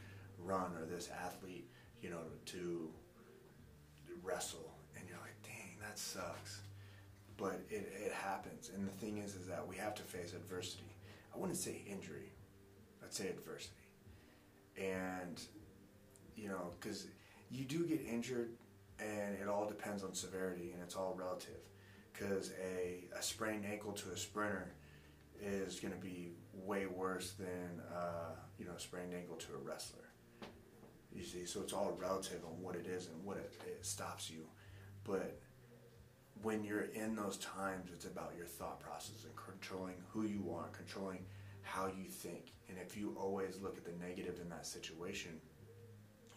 run or this athlete, you know, to wrestle. And you're like, dang, that sucks. But it, it happens. And the thing is, is that we have to face adversity. I wouldn't say injury, I'd say adversity. And, you know, because you do get injured and it all depends on severity and it's all relative because a, a sprained ankle to a sprinter is going to be way worse than uh, you know a sprained ankle to a wrestler you see so it's all relative on what it is and what it, it stops you but when you're in those times it's about your thought process and controlling who you are controlling how you think and if you always look at the negative in that situation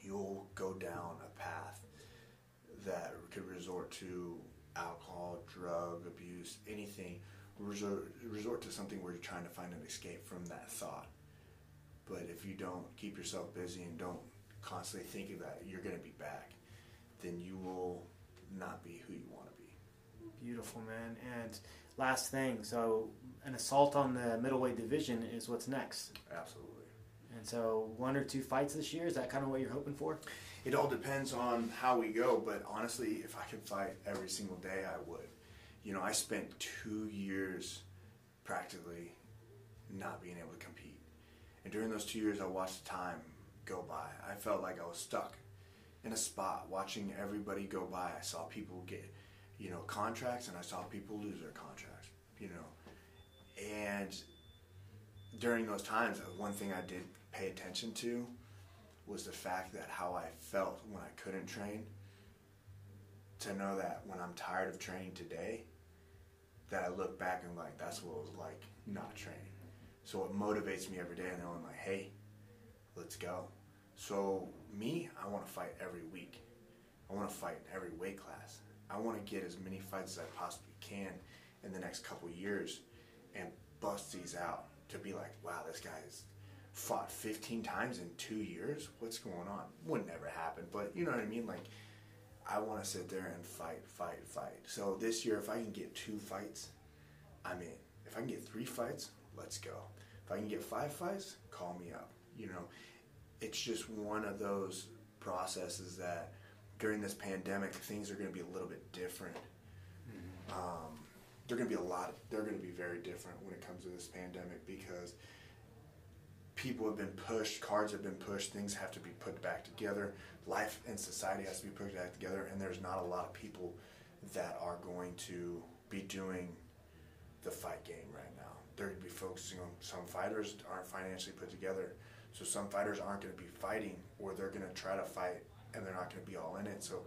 you'll go down a path that could resort to alcohol, drug abuse, anything. Resort, resort to something where you're trying to find an escape from that thought. But if you don't keep yourself busy and don't constantly think of that, you're going to be back, then you will not be who you want to be. Beautiful, man. And last thing, so an assault on the middleweight division is what's next. Absolutely. And so one or two fights this year, is that kind of what you're hoping for? It all depends on how we go, but honestly, if I could fight every single day, I would. You know, I spent two years practically not being able to compete. And during those two years, I watched time go by. I felt like I was stuck in a spot watching everybody go by. I saw people get, you know, contracts and I saw people lose their contracts, you know. And during those times, uh, one thing I did pay attention to was the fact that how I felt when I couldn't train. To know that when I'm tired of training today, that I look back and like that's what it was like not training. So it motivates me every day, and I'm like, hey, let's go. So me, I want to fight every week. I want to fight in every weight class. I want to get as many fights as I possibly can in the next couple years, and bust these out to be like, wow, this guy's fought 15 times in two years. What's going on? Would never happen, but you know what I mean. Like, I want to sit there and fight, fight, fight. So this year, if I can get two fights, I'm in. If I can get three fights, let's go. If I can get five fights, call me up. You know, it's just one of those processes that during this pandemic, things are going to be a little bit different. Um, they're going to be a lot. They're going to be very different when it comes to this pandemic because people have been pushed, cards have been pushed, things have to be put back together, life and society has to be put back together, and there's not a lot of people that are going to be doing the fight game right now. They're going to be focusing on some fighters aren't financially put together, so some fighters aren't going to be fighting, or they're going to try to fight and they're not going to be all in it. So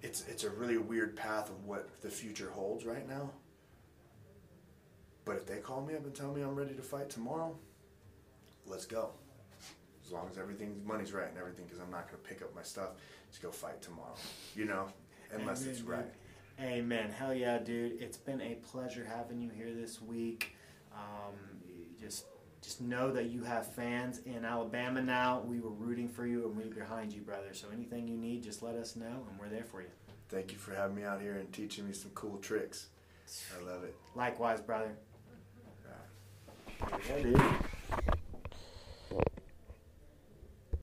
it's it's a really weird path of what the future holds right now. But if they call me up and tell me I'm ready to fight tomorrow, let's go. As long as everything, money's right and everything, because I'm not going to pick up my stuff to go fight tomorrow. You know, unless Amen, it's dude. right. Amen. Hell yeah, dude. It's been a pleasure having you here this week. Um, just just know that you have fans in Alabama now. We were rooting for you and we're behind you, brother. So anything you need, just let us know and we're there for you. Thank you for having me out here and teaching me some cool tricks. I love it. Likewise, brother. Yeah, dude.